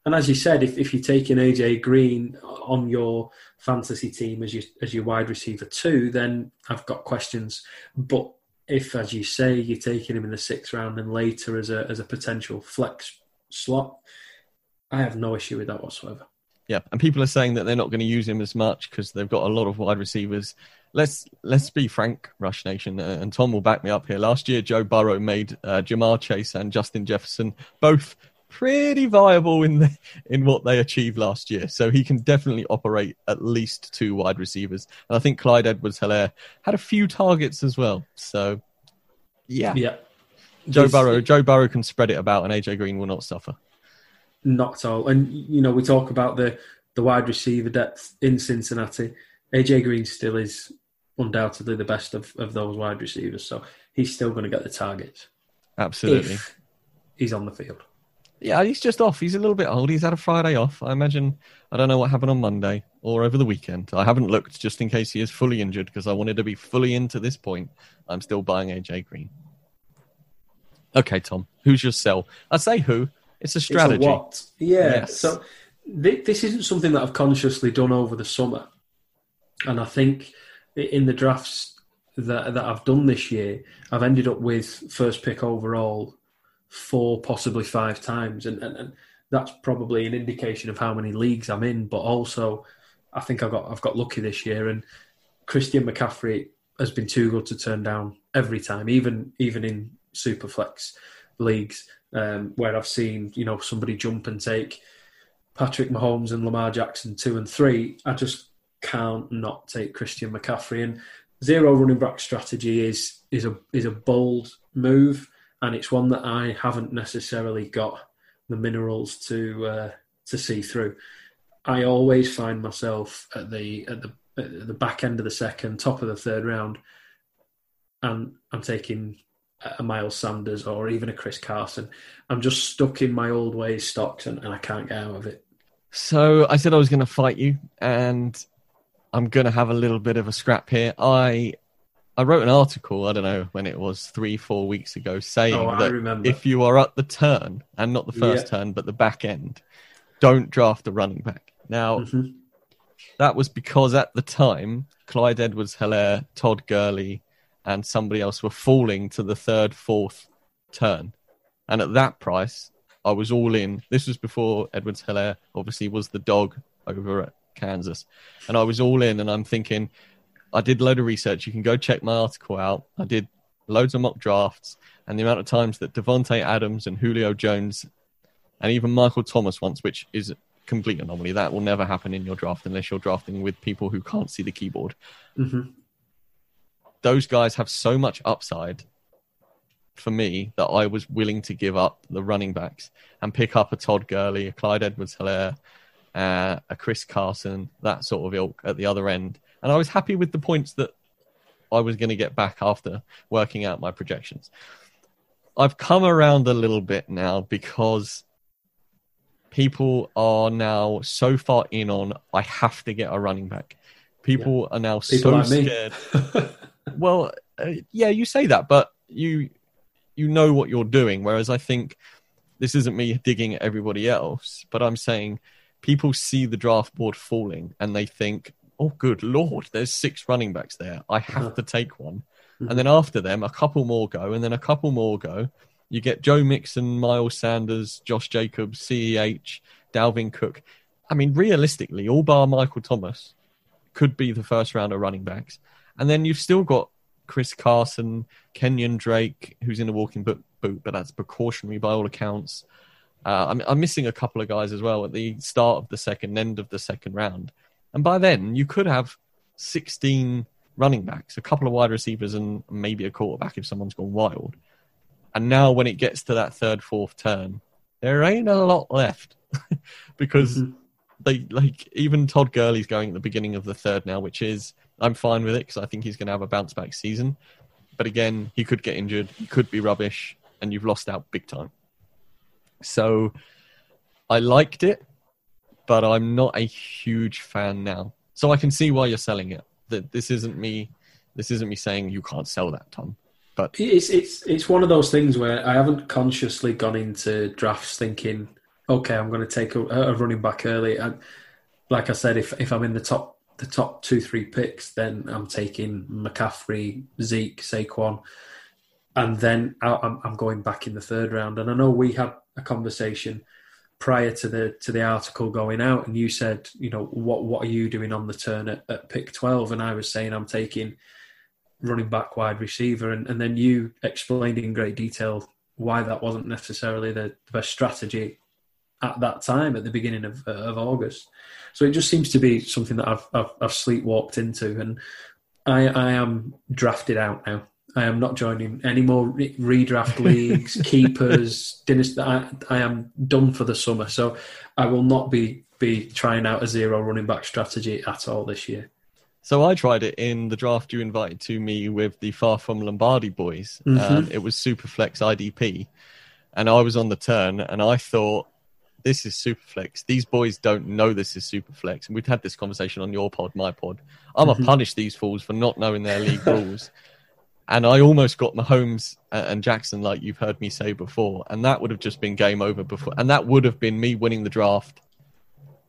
S10: And as you said, if, if you're taking AJ Green on your fantasy team as your as your wide receiver two, then I've got questions. But if, as you say, you're taking him in the sixth round and later as a as a potential flex slot, I have no issue with that whatsoever.
S8: Yeah, and people are saying that they're not going to use him as much because they've got a lot of wide receivers. Let's let's be frank, Rush Nation, uh, and Tom will back me up here. Last year, Joe Burrow made uh, Ja'Marr Chase and Justin Jefferson both pretty viable in the, in what they achieved last year. So he can definitely operate at least two wide receivers. And I think Clyde Edwards Helaire had a few targets as well. So yeah.
S10: Yeah.
S8: Joe Burrow Joe Burrow can spread it about and AJ Green will not suffer.
S10: Not at all. And you know, we talk about the the wide receiver depth in Cincinnati. AJ Green still is undoubtedly the best of, of those wide receivers. So he's still going to get the targets.
S8: Absolutely.
S10: he's on the field.
S8: Yeah, he's just off. He's a little bit old. He's had a Friday off. I imagine. I don't know what happened on Monday or over the weekend. I haven't looked just in case he is fully injured because I wanted to be fully into this point. I'm still buying AJ Green. Okay, Tom, who's your sell? I say who. It's a strategy. It's a
S10: what? Yeah. Yes. So th- this isn't something that I've consciously done over the summer, and I think in the drafts that that I've done this year, I've ended up with first pick overall four, possibly five times, and, and, and that's probably an indication of how many leagues I'm in. But also, I think I've got I've got lucky this year, and Christian McCaffrey has been too good to turn down every time, even even in superflex leagues um, where I've seen you know somebody jump and take Patrick Mahomes and Lamar Jackson two and three. I just can't not take Christian McCaffrey and zero running back strategy is is a is a bold move and it's one that I haven't necessarily got the minerals to uh, to see through. I always find myself at the at the at the back end of the second, top of the third round, and I'm taking a Miles Sanders or even a Chris Carson. I'm just stuck in my old ways stocks and, and I can't get out of it.
S8: So I said I was going to fight you, and I'm going to have a little bit of a scrap here. I I wrote an article, I don't know when it was, three, four weeks ago, saying
S10: oh,
S8: that if you are at the turn, and not the first yeah. turn, but the back end, don't draft a running back. Now, mm-hmm. that was because at the time, Clyde Edwards Helaire, Todd Gurley, and somebody else were falling to the third, fourth turn. And at that price, I was all in. This was before Edwards Helaire obviously was the dog over at Kansas. And I was all in, and I'm thinking, I did a load of research. You can go check my article out. I did loads of mock drafts, and the amount of times that Davante Adams and Julio Jones, and even Michael Thomas once, which is a complete anomaly. That will never happen in your draft unless you're drafting with people who can't see the keyboard.
S10: Mm-hmm.
S8: Those guys have so much upside for me that I was willing to give up the running backs and pick up a Todd Gurley, a Clyde Edwards Helaire, uh, a Chris Carson, that sort of ilk at the other end and I was happy with the points that I was going to get back after working out my projections. I've come around a little bit now because people are now so far in on I have to get a running back. People yeah. are now people so like scared. well, uh, yeah, you say that, but you you know what you're doing. Whereas I think this isn't me digging at everybody else, but I'm saying people see the draft board falling and they think oh, good lord, there's six running backs there. I have uh-huh. to take one. Mm-hmm. And then after them, a couple more go, and then a couple more go. You get Joe Mixon, Miles Sanders, Josh Jacobs, CEH, Dalvin Cook. I mean, realistically, all bar Michael Thomas could be the first round of running backs. And then you've still got Chris Carson, Kenyan Drake, who's in a walking boot, boot but that's precautionary by all accounts. Uh, I'm, I'm missing a couple of guys as well at the start of the second end of the second round. And by then, you could have 16 running backs, a couple of wide receivers, and maybe a quarterback if someone's gone wild. And now, when it gets to that third, fourth turn, there ain't a lot left because mm-hmm. they like even Todd Gurley's going at the beginning of the third now, which is I'm fine with it because I think he's going to have a bounce back season. But again, he could get injured, he could be rubbish, and you've lost out big time. So I liked it, but I'm not a huge fan now. So I can see why you're selling it. That this isn't me. This isn't me saying you can't sell that, Tom. But
S10: it's it's it's one of those things where I haven't consciously gone into drafts thinking, okay, I'm going to take a, a running back early. And like I said, if if I'm in the top the top two three picks, then I'm taking McCaffrey, Zeke, Saquon, and then I'm, I'm going back in the third round. And I know we had a conversation prior to the to the article going out, and you said, you know, what what are you doing on the turn at, at pick twelve? And I was saying I'm taking running back, wide receiver, and, and then you explained in great detail why that wasn't necessarily the, the best strategy at that time at the beginning of, uh, of August. So it just seems to be something that I've, I've, I've sleepwalked into, and I, I am drafted out now. I am not joining any more redraft leagues, keepers, dynasty. I, I am done for the summer, so I will not be be trying out a zero running back strategy at all this year.
S8: So I tried it in the draft you invited to me with the Far From Lombardi boys. Mm-hmm. Um, it was Superflex IDP, and I was on the turn, and I thought this is Superflex. These boys don't know this is Superflex, and we've had this conversation on your pod, my pod. I'm gonna mm-hmm. punish these fools for not knowing their league rules and I almost got Mahomes and Jackson, like you've heard me say before, and that would have just been game over before, and that would have been me winning the draft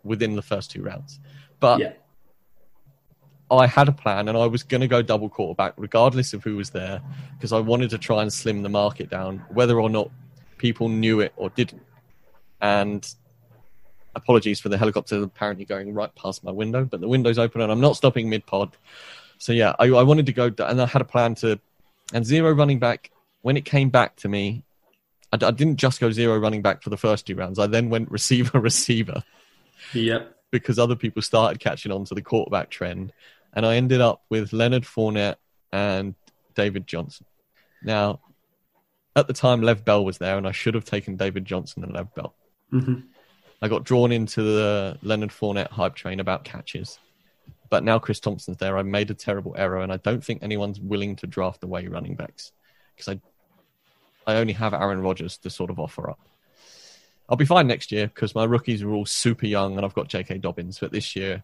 S8: within the first two rounds. But yeah. I had a plan, and I was going to go double quarterback, regardless of who was there, because I wanted to try and slim the market down, whether or not people knew it or didn't. And apologies for the helicopter apparently going right past my window, but the window's open, and I'm not stopping mid pod. So yeah, I, I wanted to go, and I had a plan to, and zero running back. When it came back to me, I, I didn't just go zero running back for the first two rounds. I then went receiver, receiver.
S10: Yep.
S8: Because other people started catching on to the quarterback trend, and I ended up with Leonard Fournette and David Johnson. Now, at the time, Lev Bell was there, and I should have taken David Johnson and Lev Bell.
S10: Mm-hmm.
S8: I got drawn into the Leonard Fournette hype train about catches. But now Chris Thompson's there. I made a terrible error, and I don't think anyone's willing to draft away running backs because I, I only have Aaron Rodgers to sort of offer up. I'll be fine next year because my rookies are all super young, and I've got J.K. Dobbins. But this year,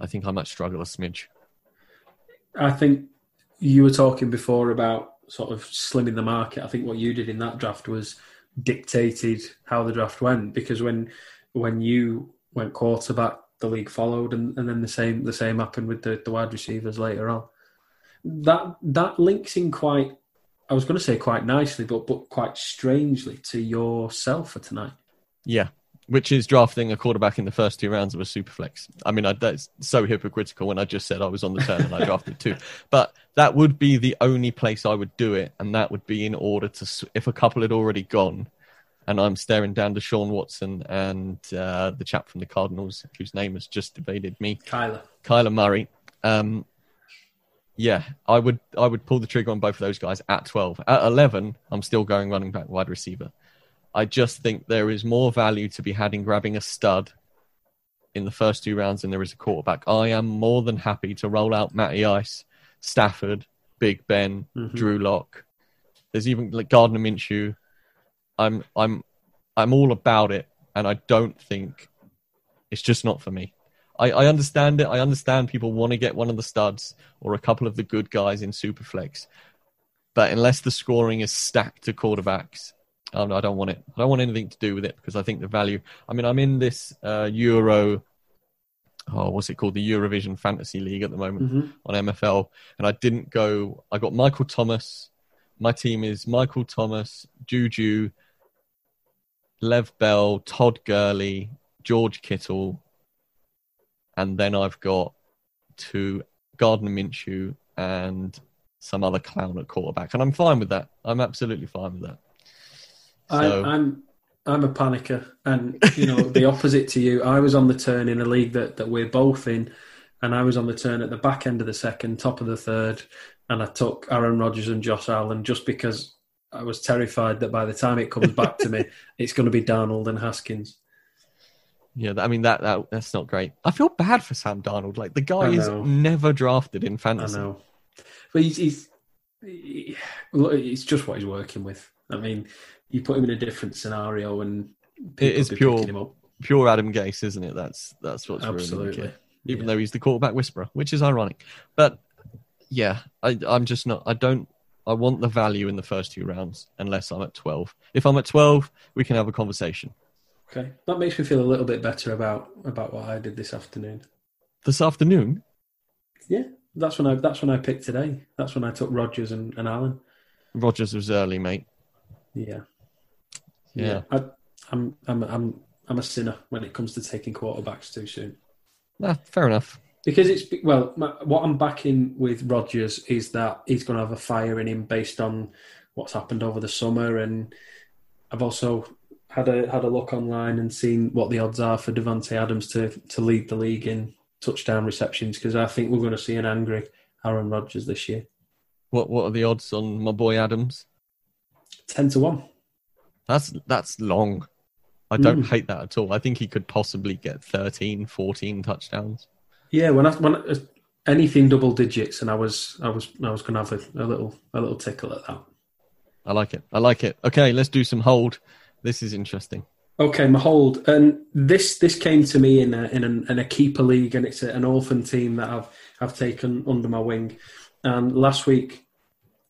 S8: I think I might struggle a smidge.
S10: I think you were talking before about sort of slimming the market. I think what you did in that draft was dictated how the draft went because when when you went quarterback the league followed, and, and then the same the same happened with the, the wide receivers later on. That that links in quite. I was going to say quite nicely, but but quite strangely to yourself for tonight.
S8: Yeah, which is drafting a quarterback in the first two rounds of a super flex. I mean, I, that's so hypocritical when I just said I was on the turn and I drafted two. But that would be the only place I would do it, and that would be in order to if a couple had already gone, and I'm staring down Deshaun Watson and uh, the chap from the Cardinals, whose name has just evaded me,
S10: Kyler,
S8: Kyler Murray. Um, yeah, I would I would pull the trigger on both of those guys at 12. At 11, I'm still going running back wide receiver. I just think there is more value to be had in grabbing a stud in the first two rounds than there is a quarterback. I am more than happy to roll out Matty Ice, Stafford, Big Ben, mm-hmm. Drew Lock. There's even like Gardner Minshew. I'm I'm I'm all about it, and I don't think it's just not for me. I, I understand it. I understand people want to get one of the studs or a couple of the good guys in Superflex, but unless the scoring is stacked to quarterbacks, um, I don't want it. I don't want anything to do with it because I think the value. I mean, I'm in this uh, Euro. Oh, what's it called? The Eurovision Fantasy League at the moment mm-hmm. on MFL, and I didn't go. I got Michael Thomas. My team is Michael Thomas, Juju, Lev Bell, Todd Gurley, George Kittle, and then I've got two Gardner Minshew and some other clown at quarterback, and I'm fine with that. I'm absolutely fine with that.
S10: So... I, I'm I'm a panicker, and you know the opposite to you. I was on the turn in a league that that we're both in, and I was on the turn at the back end of the second, top of the third, and I took Aaron Rodgers and Josh Allen just because I was terrified that by the time it comes back to me, it's going to be Darnold and Haskins.
S8: Yeah, I mean that, that that's not great. I feel bad for Sam Darnold. Like the guy is never drafted in fantasy.
S10: I know, but he's he's he, it's just what he's working with. I mean, you put him in a different scenario, and
S8: it is pure pure Adam Gase, isn't it? That's that's what's absolutely. Really even yeah. though he's the quarterback whisperer, which is ironic. But yeah, I, I'm just not. I don't. I want the value in the first two rounds, unless I'm at twelve. If I'm at twelve, we can have a conversation.
S10: Okay, that makes me feel a little bit better about about what I did this afternoon.
S8: This afternoon?
S10: Yeah, that's when I that's when I picked today. That's when I took Rodgers and, and Allen.
S8: Rodgers was early, mate.
S10: Yeah,
S8: yeah. yeah.
S10: I, I'm I'm I'm I'm a sinner when it comes to taking quarterbacks too soon.
S8: Ah, fair enough.
S10: Because it's well, my, what I'm backing with Rodgers is that he's going to have a fire in him based on what's happened over the summer, and I've also had a had a look online and seen what the odds are for Davante Adams to to lead the league in touchdown receptions because I think we're going to see an angry Aaron Rodgers this year.
S8: What what are the odds on my boy Adams?
S10: Ten to one.
S8: That's that's long. I don't mm. hate that at all. I think he could possibly get 13, 14 touchdowns.
S10: Yeah, when I when I, anything double digits, and I was I was I was going to have a, a little a little tickle at that.
S8: I like it. I like it. Okay, let's do some hold. This is interesting.
S10: Okay, my hold, and this this came to me in a in, a, in a keeper league, and it's an orphan team that I've I've taken under my wing. And last week,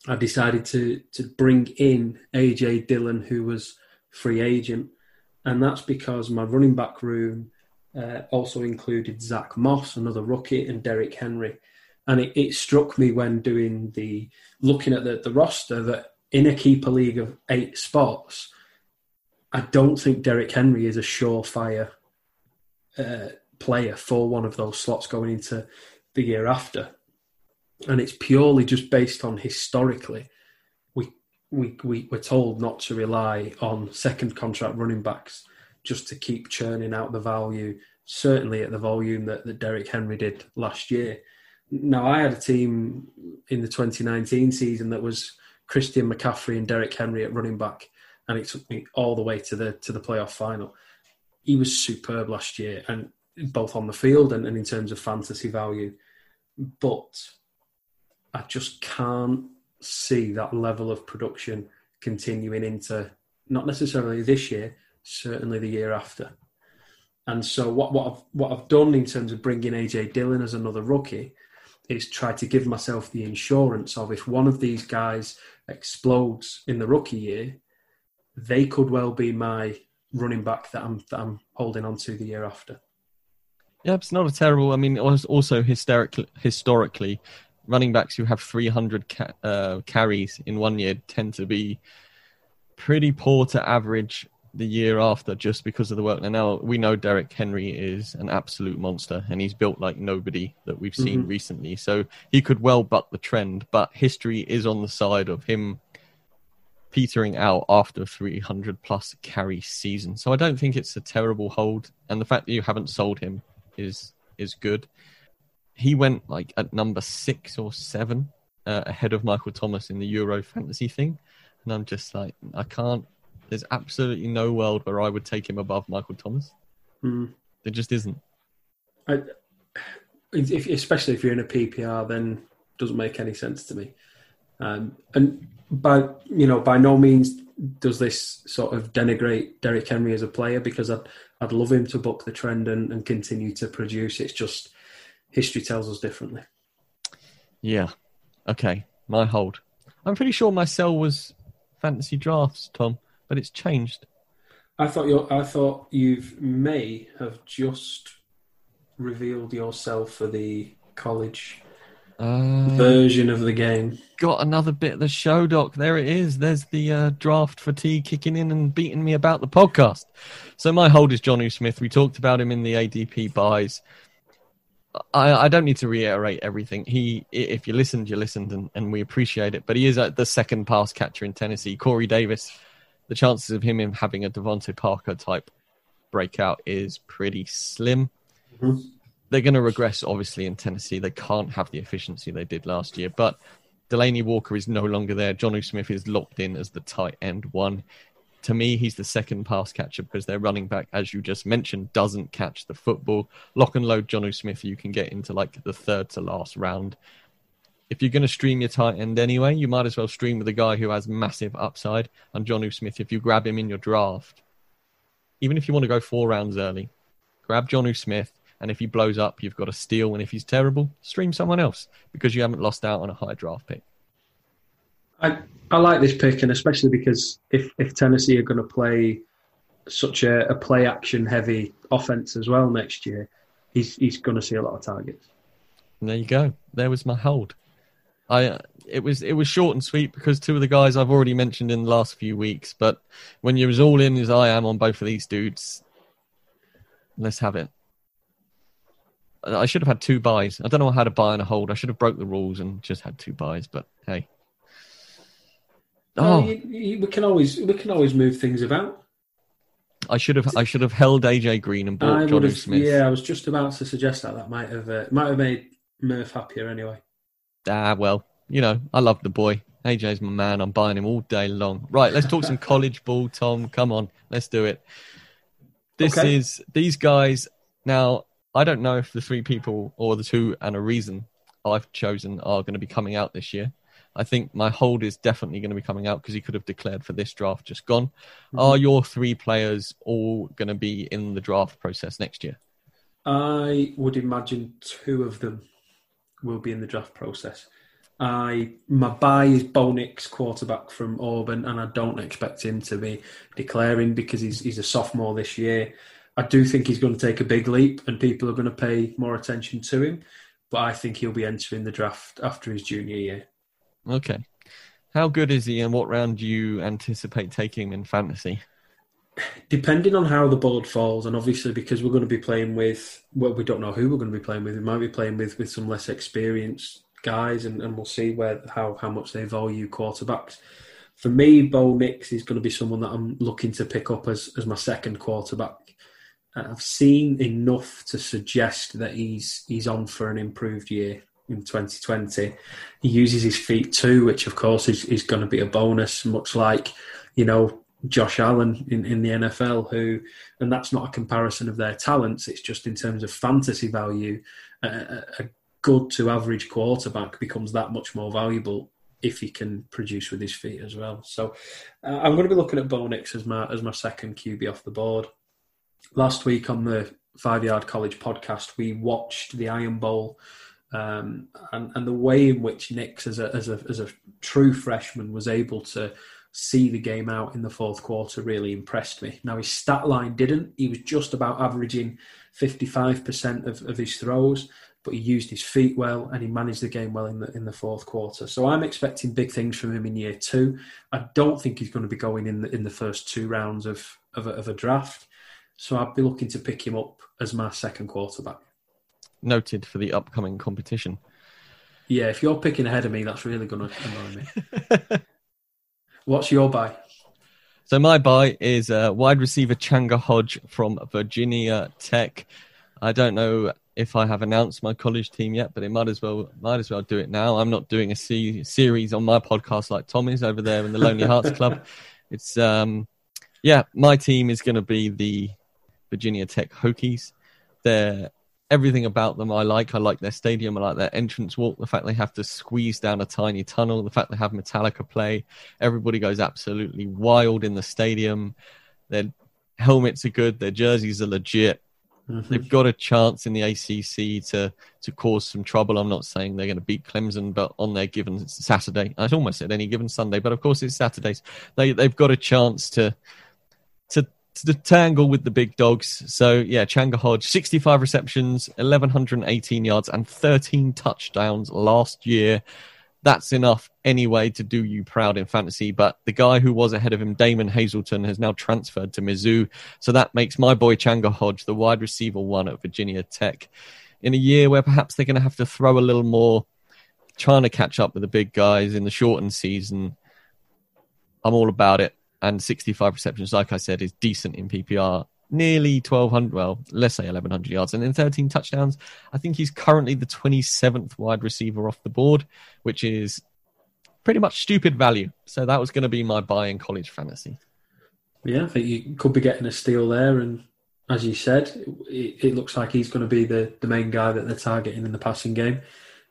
S10: I decided to to bring in AJ Dillon, who was free agent, and that's because my running back room uh, also included Zack Moss, another rookie, and Derrick Henry. And it, it struck me when doing the looking at the, the roster that in a keeper league of eight spots I don't think Derrick Henry is a surefire uh, player for one of those slots going into the year after. And it's purely just based on historically, we, we, we were told not to rely on second contract running backs just to keep churning out the value, certainly at the volume that, that Derrick Henry did last year. Now, I had a team in the 2019 season that was Christian McCaffrey and Derrick Henry at running back and it took me all the way to the to the playoff final. He was superb last year, and both on the field and, and in terms of fantasy value. But I just can't see that level of production continuing into not necessarily this year, certainly the year after. And so what what I've what I've done in terms of bringing AJ Dillon as another rookie is try to give myself the insurance of if one of these guys explodes in the rookie year, they could well be my running back that I'm that I'm holding on to the year after.
S8: Yeah, it's not a terrible. I mean, also historically, historically, running backs who have 300 ca- uh, carries in one year tend to be pretty poor to average the year after just because of the work. And now we know Derrick Henry is an absolute monster and he's built like nobody that we've seen mm-hmm. recently. So he could well buck the trend, but history is on the side of him petering out after 300 plus carry season. So I don't think it's a terrible hold, and the fact that you haven't sold him is is good. He went like at number six or seven uh, ahead of Michael Thomas in the Euro fantasy thing, and I'm just like I can't. There's absolutely no world where I would take him above Michael Thomas.
S10: Mm.
S8: There just isn't.
S10: I, if, especially if you're in a PPR, then doesn't make any sense to me. Um, and by you know by no means does this sort of denigrate Derrick Henry as a player because I'd I'd love him to buck the trend and, and continue to produce. It's just history tells us differently.
S8: Yeah. Okay. My hold. I'm pretty sure my sell was fantasy drafts, Tom, but it's changed.
S10: I thought you I thought you may have just revealed yourself for the college
S8: uh,
S10: version of the game.
S8: Got another bit of the show, Doc. There it is. There's the uh, draft fatigue kicking in and beating me about the podcast. So my hold is Jonnu Smith. We talked about him in the ADP buys. I, I don't need to reiterate everything. He, if you listened, you listened, and, and we appreciate it. But he is uh, the second pass catcher in Tennessee. Corey Davis, the chances of him having a DeVante Parker type breakout is pretty slim. Mm-hmm. They're going to regress, obviously, in Tennessee. They can't have the efficiency they did last year. But Delanie Walker is no longer there. Jonnu Smith is locked in as the tight end one to me, he's the second pass catcher because their running back, as you just mentioned, doesn't catch the football. Lock and load Jonnu Smith, you can get into like the third to last round. If you're going to stream your tight end anyway, you might as well stream with a guy who has massive upside. And Jonnu Smith, if you grab him in your draft, even if you want to go four rounds early, grab Jonnu Smith. And if he blows up, you've got a steal. And if he's terrible, stream someone else because you haven't lost out on a high draft pick.
S10: I, I like this pick, and especially because if, if Tennessee are going to play such a, a play action heavy offense as well next year, he's he's going to see a lot of targets.
S8: And there you go. There was my hold. I it was it was short and sweet because two of the guys I've already mentioned in the last few weeks. But when you're as all in as I am on both of these dudes, let's have it. I should have had two buys. I don't know how to buy and a hold. I should have broke the rules and just had two buys. But hey,
S10: Oh, you, you, we can always we can always move things about.
S8: I should have I should have held AJ Green and bought Jonnu Smith.
S10: Yeah, I was just about to suggest that. That might have uh, might have made Murph happier anyway.
S8: Ah, well, you know, I love the boy. AJ's my man. I'm buying him all day long. Right, let's talk some college ball, Tom. Come on, let's do it. This okay. is these guys. Now, I don't know if the three people or the two and a reason I've chosen are going to be coming out this year. I think my hold is definitely going to be coming out because he could have declared for this draft just gone. Mm-hmm. Are your three players all going to be in the draft process next year?
S10: I would imagine two of them will be in the draft process. I my buy is Bo Nix, quarterback from Auburn, and I don't expect him to be declaring because he's he's a sophomore this year. I do think he's going to take a big leap, and people are going to pay more attention to him. But I think he'll be entering the draft after his junior year.
S8: Okay. How good is he, and what round do you anticipate taking him in fantasy?
S10: Depending on how the board falls, and obviously because we're going to be playing with, well, we don't know who we're going to be playing with. We might be playing with with some less experienced guys, and, and we'll see where how how much they value quarterbacks. For me, Bo Nix is going to be someone that I'm looking to pick up as as my second quarterback. I've seen enough to suggest that he's he's on for an improved year in 2020. He uses his feet too, which of course is, is going to be a bonus, much like, you know, Josh Allen in, in the NFL, who, and that's not a comparison of their talents, it's just in terms of fantasy value, a, a good to average quarterback becomes that much more valuable if he can produce with his feet as well. So uh, I'm going to be looking at Bo Nix as my as my second QB off the board. Last week on the Five Yard College podcast, we watched the Iron Bowl um, and, and the way in which Nix, as a, as a as a true freshman, was able to see the game out in the fourth quarter really impressed me. Now his stat line didn't; he was just about averaging fifty five percent of of his throws, but he used his feet well and he managed the game well in the in the fourth quarter. So I'm expecting big things from him in year two. I don't think he's going to be going in the, in the first two rounds of of a, of a draft. So I'd be looking to pick him up as my second quarterback
S8: noted for the upcoming competition.
S10: Yeah, if you're picking ahead of me, that's really going to annoy me. What's your buy?
S8: So my buy is uh, wide receiver Changa Hodge from Virginia Tech. I don't know if I have announced my college team yet, but it might as well might as well do it now. I'm not doing a C- series on my podcast like Tom is over there in the Lonely Hearts Club. It's um, yeah, my team is going to be the Virginia Tech Hokies. They're everything about them I like. I like their stadium. I like their entrance walk. The fact they have to squeeze down a tiny tunnel. The fact they have Metallica play. Everybody goes absolutely wild in the stadium. Their helmets are good. Their jerseys are legit. Mm-hmm. They've got a chance in the ACC to to cause some trouble. I'm not saying they're going to beat Clemson, but on their given Saturday, I almost said any given Sunday, but of course it's Saturdays. They they've got a chance to to to tangle with the big dogs. So yeah, Changa Hodge, 65 receptions, 1118 yards, and 13 touchdowns last year. That's enough anyway to do you proud in fantasy. But the guy who was ahead of him, Damon Hazelton, has now transferred to Mizzou. So that makes my boy Changa Hodge the wide receiver one at Virginia Tech. in a year where perhaps they're going to have to throw a little more, trying to catch up with the big guys in the shortened season. I'm all about it. And 65 receptions, like I said, is decent in PPR. Nearly 1,200, well, let's say 1,100 yards, and then 13 touchdowns. I think he's currently the 27th wide receiver off the board, which is pretty much stupid value. So that was going to be my buy in college fantasy.
S10: Yeah, I think you could be getting a steal there. And as you said, it, it looks like he's going to be the, the main guy that they're targeting in the passing game.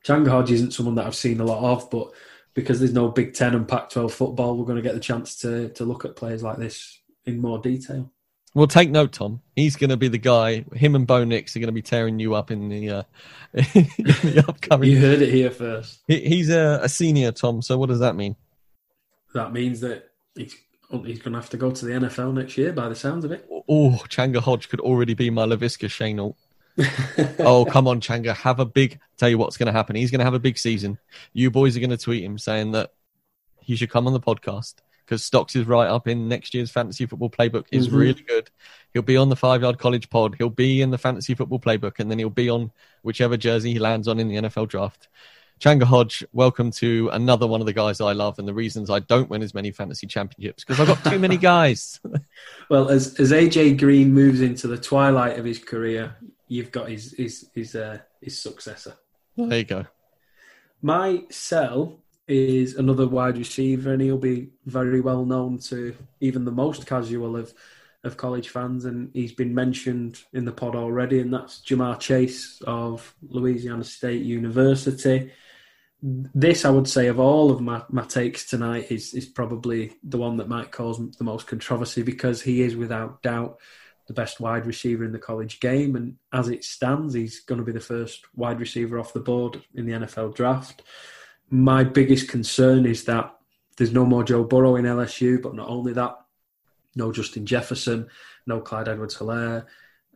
S10: Changa Hodge isn't someone that I've seen a lot of, but because there's no Big Ten and Pac 12 football, we're going to get the chance to, to look at players like this in more detail.
S8: Well, take note, Tom. He's going to be the guy. Him and Bo Nix are going to be tearing you up in the, uh, in the upcoming.
S10: You heard it here first.
S8: He, he's a, a, senior, Tom. So what does that mean?
S10: That means that he's he's going to have to go to the NFL next year, by the sounds of it.
S8: Oh, Changa Hodge could already be my Laviska Shenault. oh, come on, Changa. Have a big. Tell you what's going to happen. He's going to have a big season. You boys are going to tweet him saying that he should come on the podcast because Stocks is right up in next year's fantasy football playbook. is mm-hmm. really good. He'll be on the five yard college pod. He'll be in the fantasy football playbook, and then he'll be on whichever jersey he lands on in the NFL draft. Changa Hodge, welcome to another one of the guys I love and the reasons I don't win as many fantasy championships because I've got too many guys.
S10: well, as as AJ Green moves into the twilight of his career, you've got his his his uh, his successor.
S8: There you go.
S10: My sell is another wide receiver, and he'll be very well known to even the most casual of of college fans, and he's been mentioned in the pod already, and that's Ja'Marr Chase of Louisiana State University this I would say of all of my, my takes tonight is is probably the one that might cause the most controversy because he is without doubt the best wide receiver in the college game and as it stands he's going to be the first wide receiver off the board in the NFL draft. My biggest concern is that there's no more Joe Burrow in LSU, but not only that, no Justin Jefferson, no Clyde Edwards-Helaire,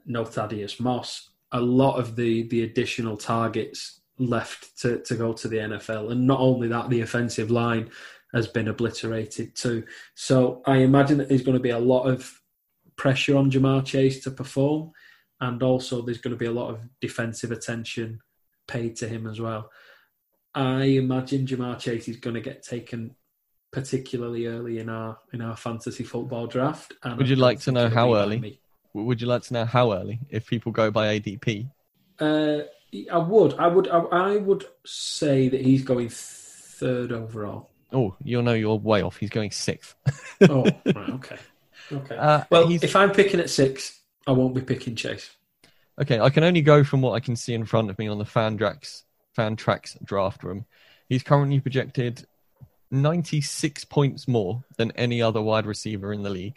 S10: no Thaddeus Moss. A lot of the the additional targets left to, to go to the NFL. And not only that, the offensive line has been obliterated too. So I imagine that there's going to be a lot of pressure on Ja'Marr Chase to perform. And also, there's going to be a lot of defensive attention paid to him as well. I imagine Ja'Marr Chase is going to get taken particularly early in our in our fantasy football draft.
S8: And Would you like to know how early? Would you like to know how early if people go by ADP?
S10: Uh, I would. I would. I, I would say that he's going third overall.
S8: Oh, you'll know you're way off. He's going sixth.
S10: oh, right, okay. Okay. Uh, well, he's... if I'm picking at six, I won't be picking Chase.
S8: Okay, I can only go from what I can see in front of me on the Fantrax Fantrax draft room. He's currently projected 96 points more than any other wide receiver in the league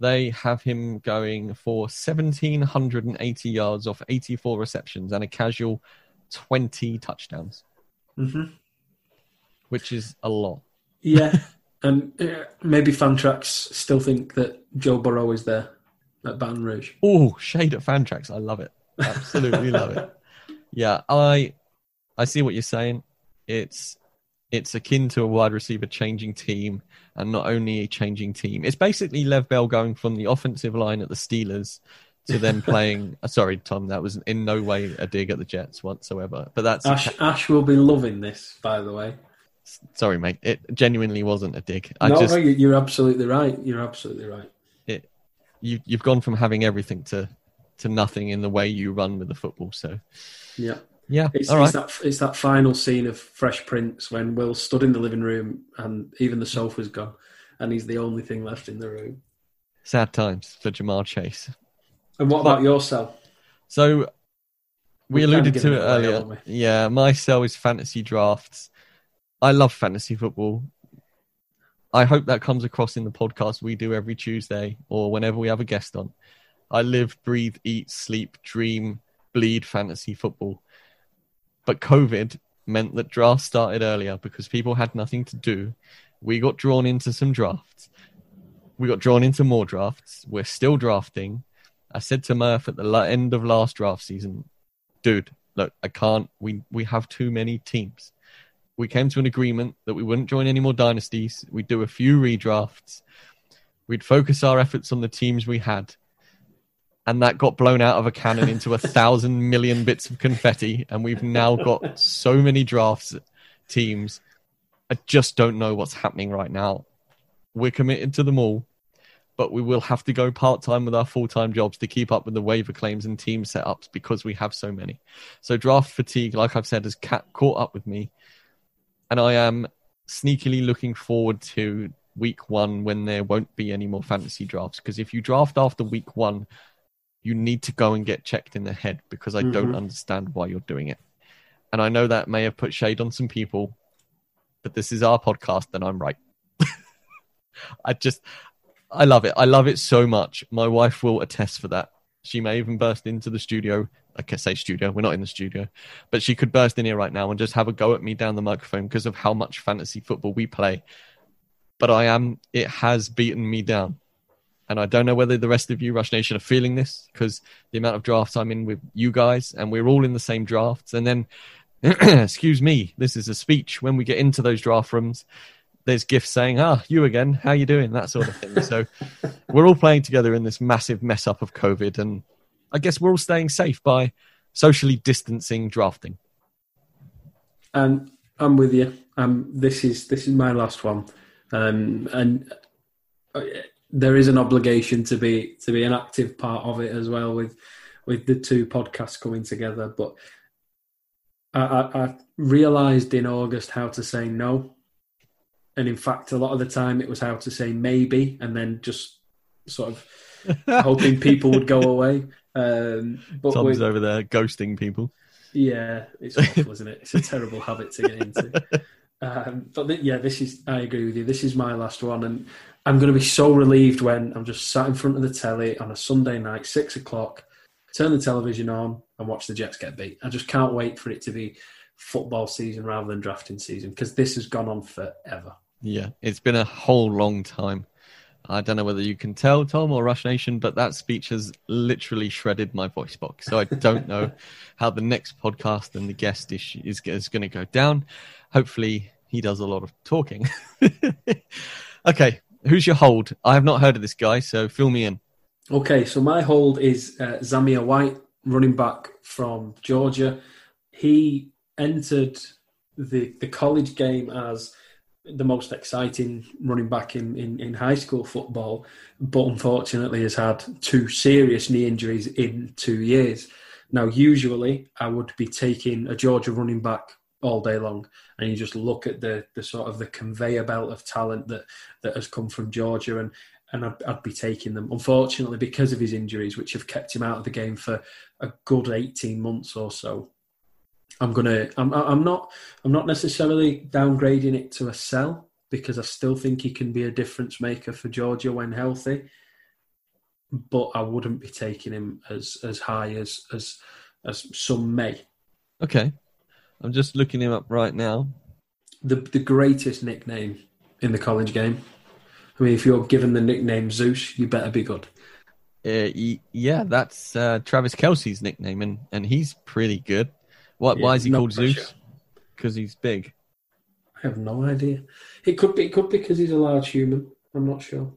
S8: they have him going for 1,780 yards off 84 receptions and a casual 20 touchdowns,
S10: mm-hmm.
S8: which is a lot.
S10: Yeah. and uh, maybe Fantrax still think that Joe Burrow is there at Baton Rouge.
S8: Oh, shade at Fantrax. I love it. Absolutely love it. Yeah, I I see what you're saying. It's it's akin to a wide receiver changing team and not only a changing team. It's basically Lev Bell going from the offensive line at the Steelers to then playing. uh, sorry, Tom, that was in no way a dig at the Jets whatsoever. But that's
S10: Ash. Ash will be loving this, by the way.
S8: Sorry, mate. It genuinely wasn't a dig. I
S10: no,
S8: just,
S10: no, you're absolutely right. You're absolutely right.
S8: It, you, you've gone from having everything to to nothing in the way you run with the football. So,
S10: yeah.
S8: Yeah,
S10: it's, it's that it's that final scene of Fresh Prince when Will stood in the living room and even the sofa's gone, and he's the only thing left in the room.
S8: Sad times for Ja'Marr Chase.
S10: And what about your sell?
S8: So we, we alluded to it earlier. Yeah, my sell is fantasy drafts. I love fantasy football. I hope that comes across in the podcast we do every Tuesday or whenever we have a guest on. I live, breathe, eat, sleep, dream, bleed fantasy football. But COVID meant that drafts started earlier because people had nothing to do. We got drawn into some drafts. We got drawn into more drafts. We're still drafting. I said to Murph at the end of last draft season, dude, look, I can't. We we have too many teams. We came to an agreement that we wouldn't join any more dynasties. We'd do a few redrafts. We'd focus our efforts on the teams we had. and that got blown out of a cannon into a thousand million bits of confetti, and we've now got so many drafts teams. I just don't know what's happening right now. We're committed to them all, but we will have to go part time with our full time jobs to keep up with the waiver claims and team setups because we have so many. So draft fatigue, like I've said, has ca- caught up with me, and I am sneakily looking forward to week one when there won't be any more fantasy drafts. Because if you draft after week one, you need to go and get checked in the head because I mm-hmm. don't understand why you're doing it. And I know that may have put shade on some people, but this is our podcast and I'm right. I just, I love it. I love it so much. My wife will attest for that. She may even burst into the studio. I can say studio. We're not in the studio, but she could burst in here right now and just have a go at me down the microphone because of how much fantasy football we play. But I am, it has beaten me down. And I don't know whether the rest of you, Rush Nation, are feeling this because the amount of drafts I'm in with you guys, and we're all in the same drafts. And then, excuse me, this is a speech. When we get into those draft rooms, there's gifts saying, "Ah, you again? How you doing?" That sort of thing. so we're all playing together in this massive mess up of COVID, and I guess we're all staying safe by socially distancing drafting.
S10: And I'm with you. Um, this is this is my last one, um, and uh, there is an obligation to be to be an active part of it as well with with the two podcasts coming together. But I, I, I realised in August how to say no, and in fact, a lot of the time it was how to say maybe, and then just sort of hoping people would go away. Um,
S8: but Tom's over there ghosting people.
S10: Yeah, it's awful, isn't it? It's a terrible habit to get into. Um, but th- yeah, this is. I agree with you. This is my last one, and I'm going to be so relieved when I'm just sat in front of the telly on a Sunday night, six o'clock, turn the television on and watch the Jets get beat. I just can't wait for it to be football season rather than drafting season because this has gone on forever.
S8: Yeah, it's been a whole long time. I don't know whether you can tell, Tom or Rush Nation, but that speech has literally shredded my voice box. So I don't know how the next podcast and the guest is, is, is going to go down. Hopefully, he does a lot of talking. okay, who's your hold? I have not heard of this guy, so fill me in.
S10: Okay, so my hold is uh, Zamir White, running back from Georgia. He entered the the college game as the most exciting running back in, in, in high school football, but unfortunately has had two serious knee injuries in two years. Now, usually I would be taking a Georgia running back all day long. And you just look at the the sort of the conveyor belt of talent that that has come from Georgia, and and I'd, I'd, be taking them. Unfortunately, because of his injuries, which have kept him out of the game for a good eighteen months or so, I'm gonna. I'm I'm not I'm not necessarily downgrading it to a sell because I still think he can be a difference maker for Georgia when healthy. But I wouldn't be taking him as as high as as as some may.
S8: Okay, I'm just looking him up right now.
S10: The the greatest nickname in the college game. I mean, if you're given the nickname Zeus, you better be good.
S8: Uh, yeah, that's uh, Travis Kelce's nickname, and, and he's pretty good. What? Yeah, why is he called pressure. Zeus? Because he's big.
S10: I have no idea. It could be. It could be because he's a large human. I'm not sure.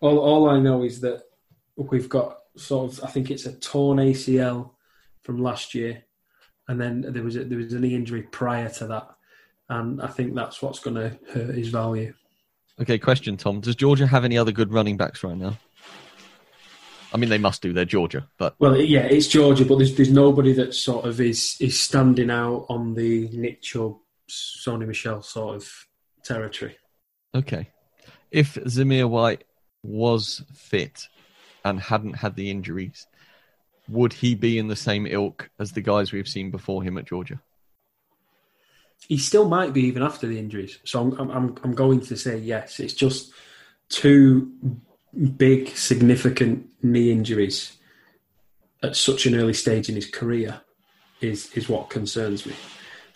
S10: All all I know is that we've got sort of. I think it's a torn ACL from last year and then there was a, there was a knee injury prior to that, and I think that's what's going to hurt his value.
S8: Okay, question, Tom. Does Georgia have any other good running backs right now? I mean, they must do. They're Georgia, but
S10: well, yeah, it's Georgia, but there's there's nobody that sort of is is standing out on the Nick Chubb, Sony Michel sort of territory.
S8: Okay, if Zamir White was fit and hadn't had the injuries, would he be in the same ilk as the guys we've seen before him at Georgia?
S10: He still might be even after the injuries. So I'm I'm I'm going to say yes. It's just two big significant knee injuries at such an early stage in his career is is what concerns me.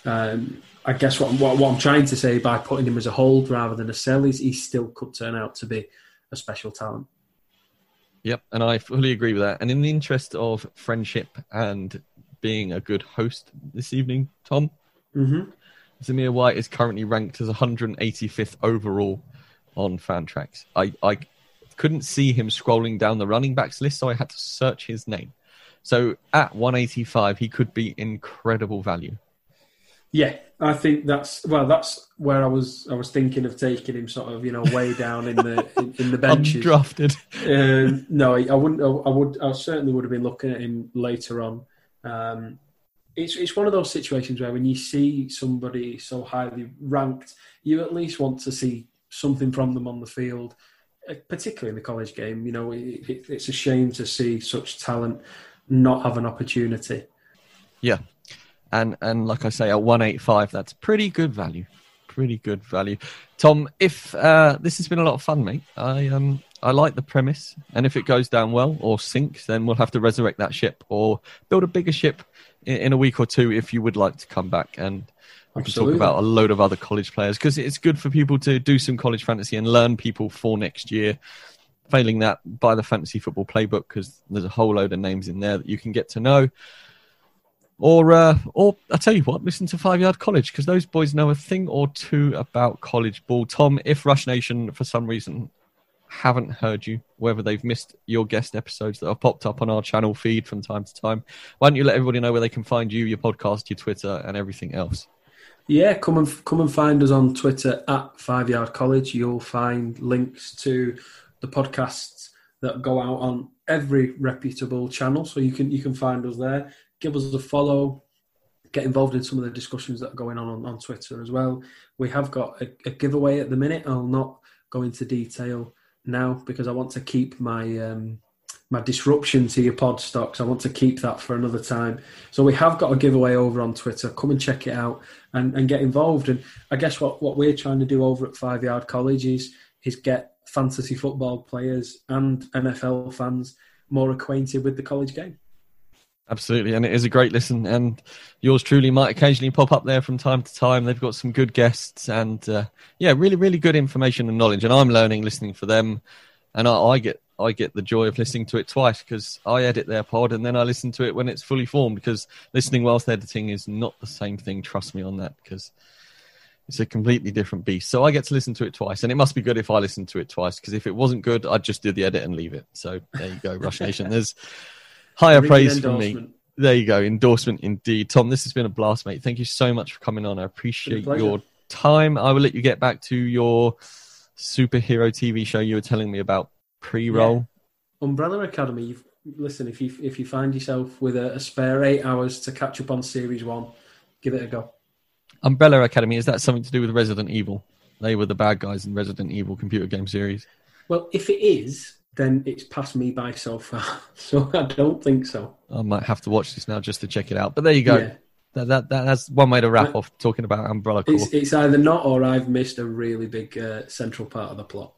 S10: Um, I guess what, what, what I'm trying to say by putting him as a hold rather than a sell is he still could turn out to be a special talent.
S8: Yep, and I fully agree with that. And in the interest of friendship and being a good host this evening, Tom,
S10: mm-hmm.
S8: Zamir White is currently ranked as 185th overall on Fantrax. I, I couldn't see him scrolling down the running backs list, so I had to search his name. So at 185, he could be incredible value.
S10: Yeah, I think that's well. That's where I was. I was thinking of taking him, sort of, you know, way down in the in, in the benches.
S8: Drafted.
S10: Um, no, I wouldn't. I would. I certainly would have been looking at him later on. Um, it's it's one of those situations where when you see somebody so highly ranked, you at least want to see something from them on the field, particularly in the college game. You know, it, it, it's a shame to see such talent not have an opportunity.
S8: Yeah, and and like I say, at one eight five, that's pretty good value. Pretty good value. Tom, if uh, this has been a lot of fun, mate. I um I like the premise, and if it goes down well or sinks, then we'll have to resurrect that ship or build a bigger ship in, in a week or two. If you would like to come back and we can talk about a load of other college players because it's good for people to do some college fantasy and learn people for next year. Failing that, buy the fantasy football playbook because there's a whole load of names in there that you can get to know. Or, uh, or I tell you what, listen to Five Yard College because those boys know a thing or two about college ball. Tom, if Rush Nation for some reason haven't heard you, whether they've missed your guest episodes that have popped up on our channel feed from time to time, why don't you let everybody know where they can find you, your podcast, your Twitter, and everything else?
S10: Yeah, come and come and find us on Twitter at Five Yard College. You'll find links to the podcasts that go out on every reputable channel, so you can you can find us there give us a follow, get involved in some of the discussions that are going on on, on Twitter as well. We have got a, a, giveaway at the minute. I'll not go into detail now because I want to keep my um, my disruption to your pod stocks. I want to keep that for another time. So we have got a giveaway over on Twitter. Come and check it out and, and get involved. And I guess what, what we're trying to do over at Five Yard College is is get fantasy football players and NFL fans more acquainted with the college game.
S8: Absolutely, and it is a great listen. And yours truly might occasionally pop up there from time to time. They've got some good guests, and uh, yeah, really, really good information and knowledge. And I'm learning listening for them, and I, I get I get the joy of listening to it twice because I edit their pod and then I listen to it when it's fully formed. Because listening whilst editing is not the same thing. Trust me on that, because it's a completely different beast. So I get to listen to it twice, and it must be good if I listen to it twice. Because if it wasn't good, I'd just do the edit and leave it. So there you go, Rush Nation. There's Higher praise from me. There you go. Endorsement indeed. Tom, this has been a blast, mate. Thank you so much for coming on. I appreciate your time. I will let you get back to your superhero TV show you were telling me about pre-roll.
S10: Yeah. Umbrella Academy. You've, listen, if you if you find yourself with a, a spare eight hours to catch up on series one, give it a go.
S8: Umbrella Academy is that something to do with Resident Evil? They were the bad guys in Resident Evil computer game series.
S10: Well, if it is, then it's passed me by so far. So I don't think so.
S8: I might have to watch this now just to check it out. But there you go. Yeah. That, that, that, that's one way to wrap off talking about Umbrella Corps.
S10: It's, it's either not or I've missed a really big uh, central part of the plot.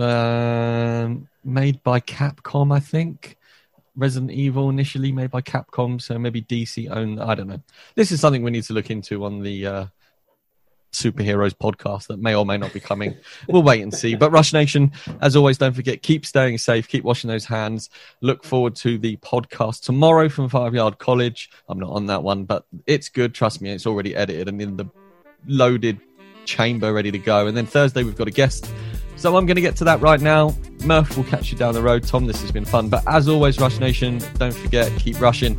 S8: Um, made by Capcom, I think. Resident Evil initially made by Capcom, so maybe DC owned. I don't know. This is something we need to look into on the uh, superheroes podcast that may or may not be coming. we'll wait and see. But Rush Nation, as always, don't forget, keep staying safe, keep washing those hands. Look forward to the podcast tomorrow from Five Yard College. I'm not on that one, but it's good. Trust me, it's already edited and in the loaded chamber ready to go. And then Thursday, we've got a guest. So I'm going to get to that right now. Murph will catch you down the road. Tom, this has been fun. But as always, Rush Nation, don't forget, keep rushing.